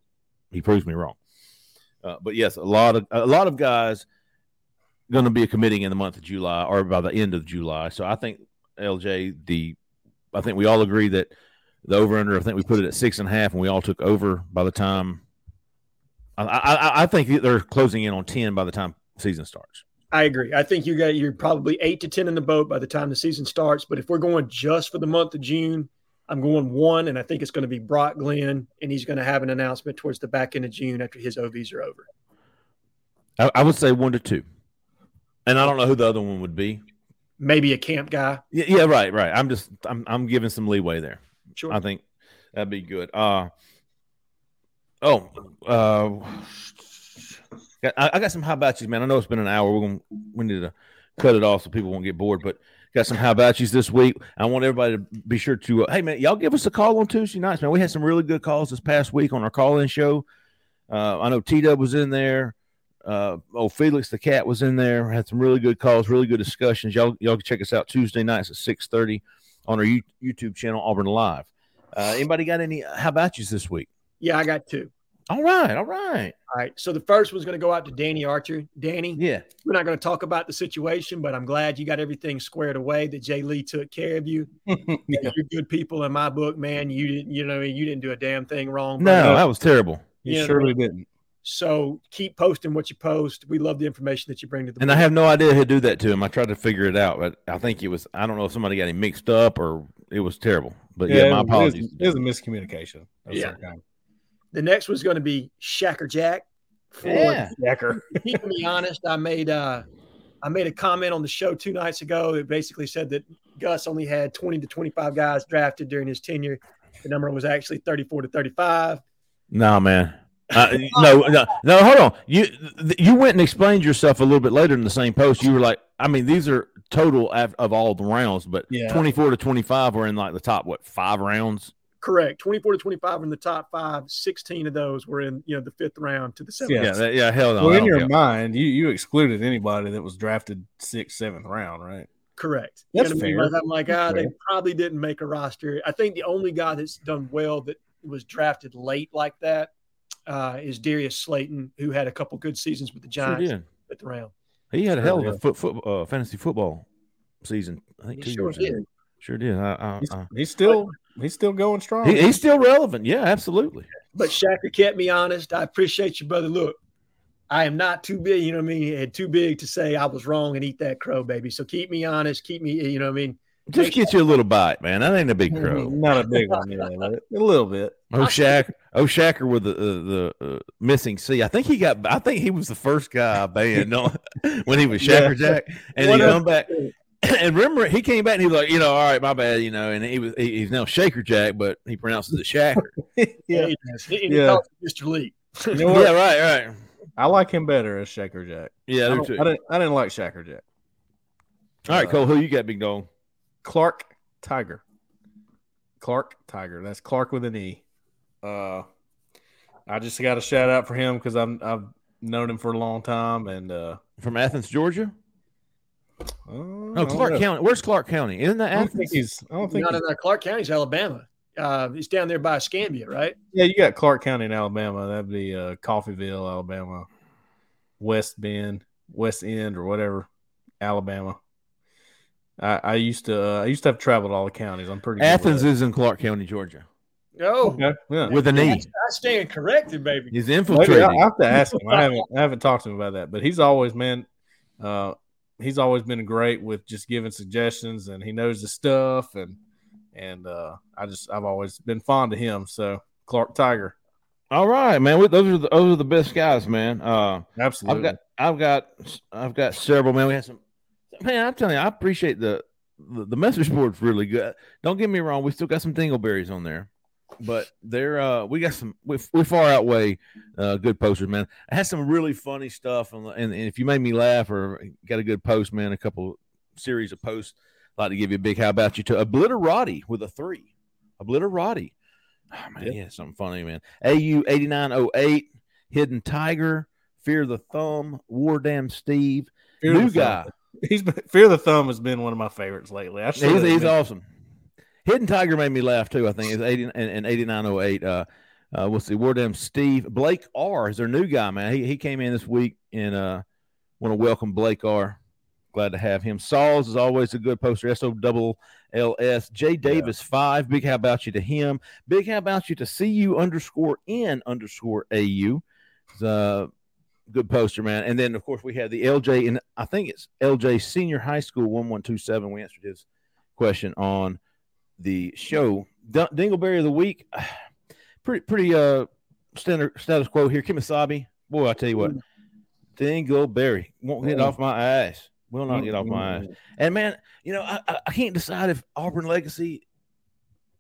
he proves me wrong. Uh, but yes, a lot of a lot of guys going to be committing in the month of July or by the end of July. So I think LJ the I think we all agree that the over under. I think we put it at six and a half, and we all took over by the time. I, I, I think they're closing in on ten by the time season starts. I agree. I think you got you're probably eight to ten in the boat by the time the season starts. But if we're going just for the month of June, I'm going one, and I think it's going to be Brock Glenn, and he's going to have an announcement towards the back end of June after his OVs are over. I, I would say one to two, and I don't know who the other one would be. Maybe a camp guy. Yeah, yeah, right, right. I'm just I'm I'm giving some leeway there. Sure. I think that'd be good. Uh oh, uh, I, I got some how about yous, man. I know it's been an hour. We're gonna we need to cut it off so people won't get bored, but. Got some how about yous this week. I want everybody to be sure to, uh, hey man, y'all give us a call on Tuesday nights, man. We had some really good calls this past week on our call-in show. Uh, I know T Dub was in there. Uh, oh, Felix the cat was in there. Had some really good calls, really good discussions. Y'all, y'all can check us out Tuesday nights at six thirty on our You- YouTube channel, Auburn Live. Uh, anybody got any how about yous this week? Yeah, I got two. All right, all right. All right. So the first one's going to go out to Danny Archer. Danny, Yeah, we're not going to talk about the situation, but I'm glad you got everything squared away. That Jay Lee took care of you. Yeah. You're good people in my book, man. You didn't, you know, you didn't do a damn thing wrong. no, that was terrible. You Yeah. surely didn't. So keep posting what you post. We love the information that you bring to the. And I have no idea who'd do that to him. I tried to figure it out, but I think it was I don't know if somebody got him mixed up or it was terrible. But yeah, my it was- apologies. It was, a miscommunication. Yeah. The next one's going to be Shacker Jack. For Yeah. Jacker. keep me honest, I made uh I made a comment on the show two nights ago. It basically said that Gus only had 20 to 25 guys drafted during his tenure. The number was actually 34 to 35. No, man. Uh, no, no, no. Hold on. You you went and explained yourself a little bit later in the same post. You were like, I mean, these are total af- of all the rounds, but Yeah. twenty four to twenty five were in like the top what five rounds. Correct. 24 to 25 were in the top five. 16 of those were in, you know, the fifth round to the seventh. Yeah. Yeah, that, yeah. Hell no. well, in your care. mind, you, you excluded anybody that was drafted sixth, seventh round, right? Correct. You know That's I mean? fair. Like, I'm like, ah, That's they fair. probably didn't make a roster. I think the only guy that's done well that was drafted late like that uh, is Darius Slayton, who had a couple good seasons with the Giants did. at the round. He had a hell of a foot, foot uh, fantasy football season. I think He two sure years ago. did. Sure did. I, I, He's, I, he's still he's still going strong. he, he's still relevant. Yeah, absolutely. But Shaka kept me honest. I appreciate you, brother. Look, I am not too big, you know what I mean? And too big to say I was wrong and eat that crow, baby. So keep me honest. Keep me, you know what I mean? Just get you a little bite, man. That ain't a big crow. Not a big one, yeah, but a little bit. Oh, Shack, oh, Shacker with the uh, the uh, missing C. I think he got. I think he was the first guy I banned no, when he was Shacker Jack, and What he come back. And remember, he came back and he was like, you know, all right, my bad, you know, and he was he, he's now Shaker Jack, but he pronounces it Shacker. Yeah. He he Yeah. Mr. Lee. You know yeah, right, right. I like him better as Shaker Jack. Yeah, I I, do don't- too. I didn't. I didn't like Shaker Jack. All right, Cole, who you got, big dog? Clark Tiger. Clark Tiger. That's Clark with an E. Uh, I just got a shout out for him because I'm I've known him for a long time and uh, From Athens, Georgia? uh, No, Clark County. Where's Clark County? Isn't that I don't think Athens? he's. I don't think. Not he's- in uh, Clark County's Alabama. Uh, he's down there by Escambia, right? yeah, you got Clark County in Alabama. That'd be uh, Coffeeville, Alabama, West Bend, West End, or whatever, Alabama. I, I used to. Uh, I used to have traveled all the counties. I'm pretty. good with Athens that. is in Clarke County, Georgia. Oh, Okay, yeah. With an E. I stand corrected, baby. He's Maybe infiltrating. I, I have to ask him. I haven't. I haven't talked to him about that, but he's always man. Uh, he's always been great with just giving suggestions, and he knows the stuff, and and uh, I just I've always been fond of him. So Clark Tiger, All right, man. Those are the, those are the best guys, man. Uh, absolutely. I've got I've got I've got several man. We had some man. I'm telling you, I appreciate the the, the message board's really good. Don't get me wrong, we still got some dingleberries on there, but they're uh we got some we, we far outweigh uh good posters, man. I had some really funny stuff, and, and, and if you made me laugh or got a good post, man, a couple series of posts, I'd like to give you a big how about you to Obliterati with a three, Obliterati. Oh, man, yeah, something funny, man. AU eighty nine oh eight, Hidden Tiger. Fear the Thumb, War Damn Steve, Fear new guy. Thumb. He's been, Fear the Thumb has been one of my favorites lately. I He's, he's awesome. Hidden Tiger made me laugh too. I think it's eighty and, eighty nine oh eight. Uh, uh, we'll see. War Damn Steve, Blake R is their new guy, man. He he came in this week and uh, want to welcome Blake R. Glad to have him. Sauls is always a good poster. S O double L S. J Davis five. Big how about you to him. Big how about you to CU underscore N underscore AU. It's a good poster, man. And then of course we had the LJ and I think it's LJ Senior High School one one two seven. We answered his question on the show. D- Dingleberry of the week. Pretty pretty uh standard status quo here. Kimisabi, Boy, I tell you what. Dingleberry won't get off my ass. Will not get off my ass. And man, you know, I, I, can't decide if Auburn legacy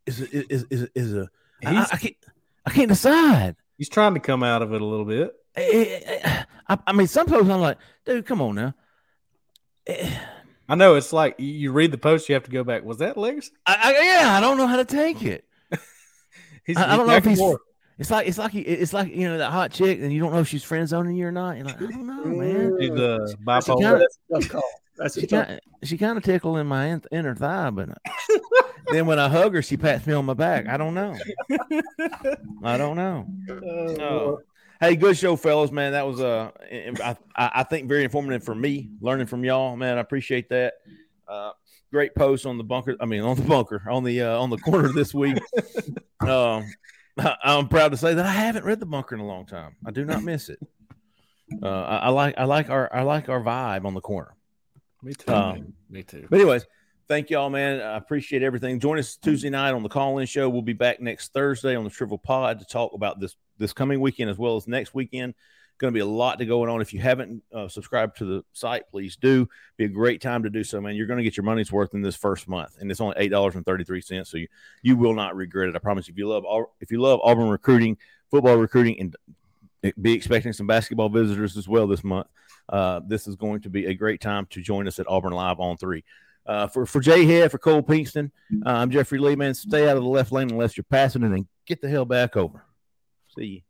is a, is is is a. I, I can't I can't decide. He's trying to come out of it a little bit. I, I, I mean, sometimes I'm like, dude, come on now. I know it's like you- you read the post, you have to go back. Was that legacy? I, I, yeah, I don't know how to take it. He's, I, I don't know if he's. forth. It's like it's like it's like you know that hot chick, and you don't know if she's friend zoning you or not. You're like, I don't know, man. He's uh, That's a, bipolar. that's call. That's She tough. kind she kind of tickled in my in- inner thigh, but then when I hug her, she pats me on my back. I don't know. I don't know. Oh. Hey, good show, fellas. Man, that was uh, I, I think very informative for me. Learning from y'all, man. I appreciate that. Uh, great post on the bunker. I mean, on the bunker on the uh, on the corner this week. um, I, I'm proud to say that I haven't read the bunker in a long time. I do not miss it. Uh, I, I like I like our I like our vibe on the corner. Me too. Um. Me too. But anyways, thank y'all, man. I appreciate everything. Join us Tuesday night on the call-in show. We'll be back next Thursday on the Triple Pod to talk about this this coming weekend as well as next weekend. Going to be a lot to going on. If you haven't uh, subscribed to the site, please do. Be a great time to do so, man. You're going to get your money's worth in this first month, and it's only eight dollars and thirty three cents. So you you will not regret it. I promise. If you love if you love Auburn recruiting, football recruiting, and be expecting some basketball visitors as well this month. Uh, this is going to be a great time to join us at Auburn Live on three. Uh, for for Jay Head, for Cole Pinkston, uh, I'm Jeffrey Lee. Man, stay out of the left lane unless you're passing and then get the hell back over. See you.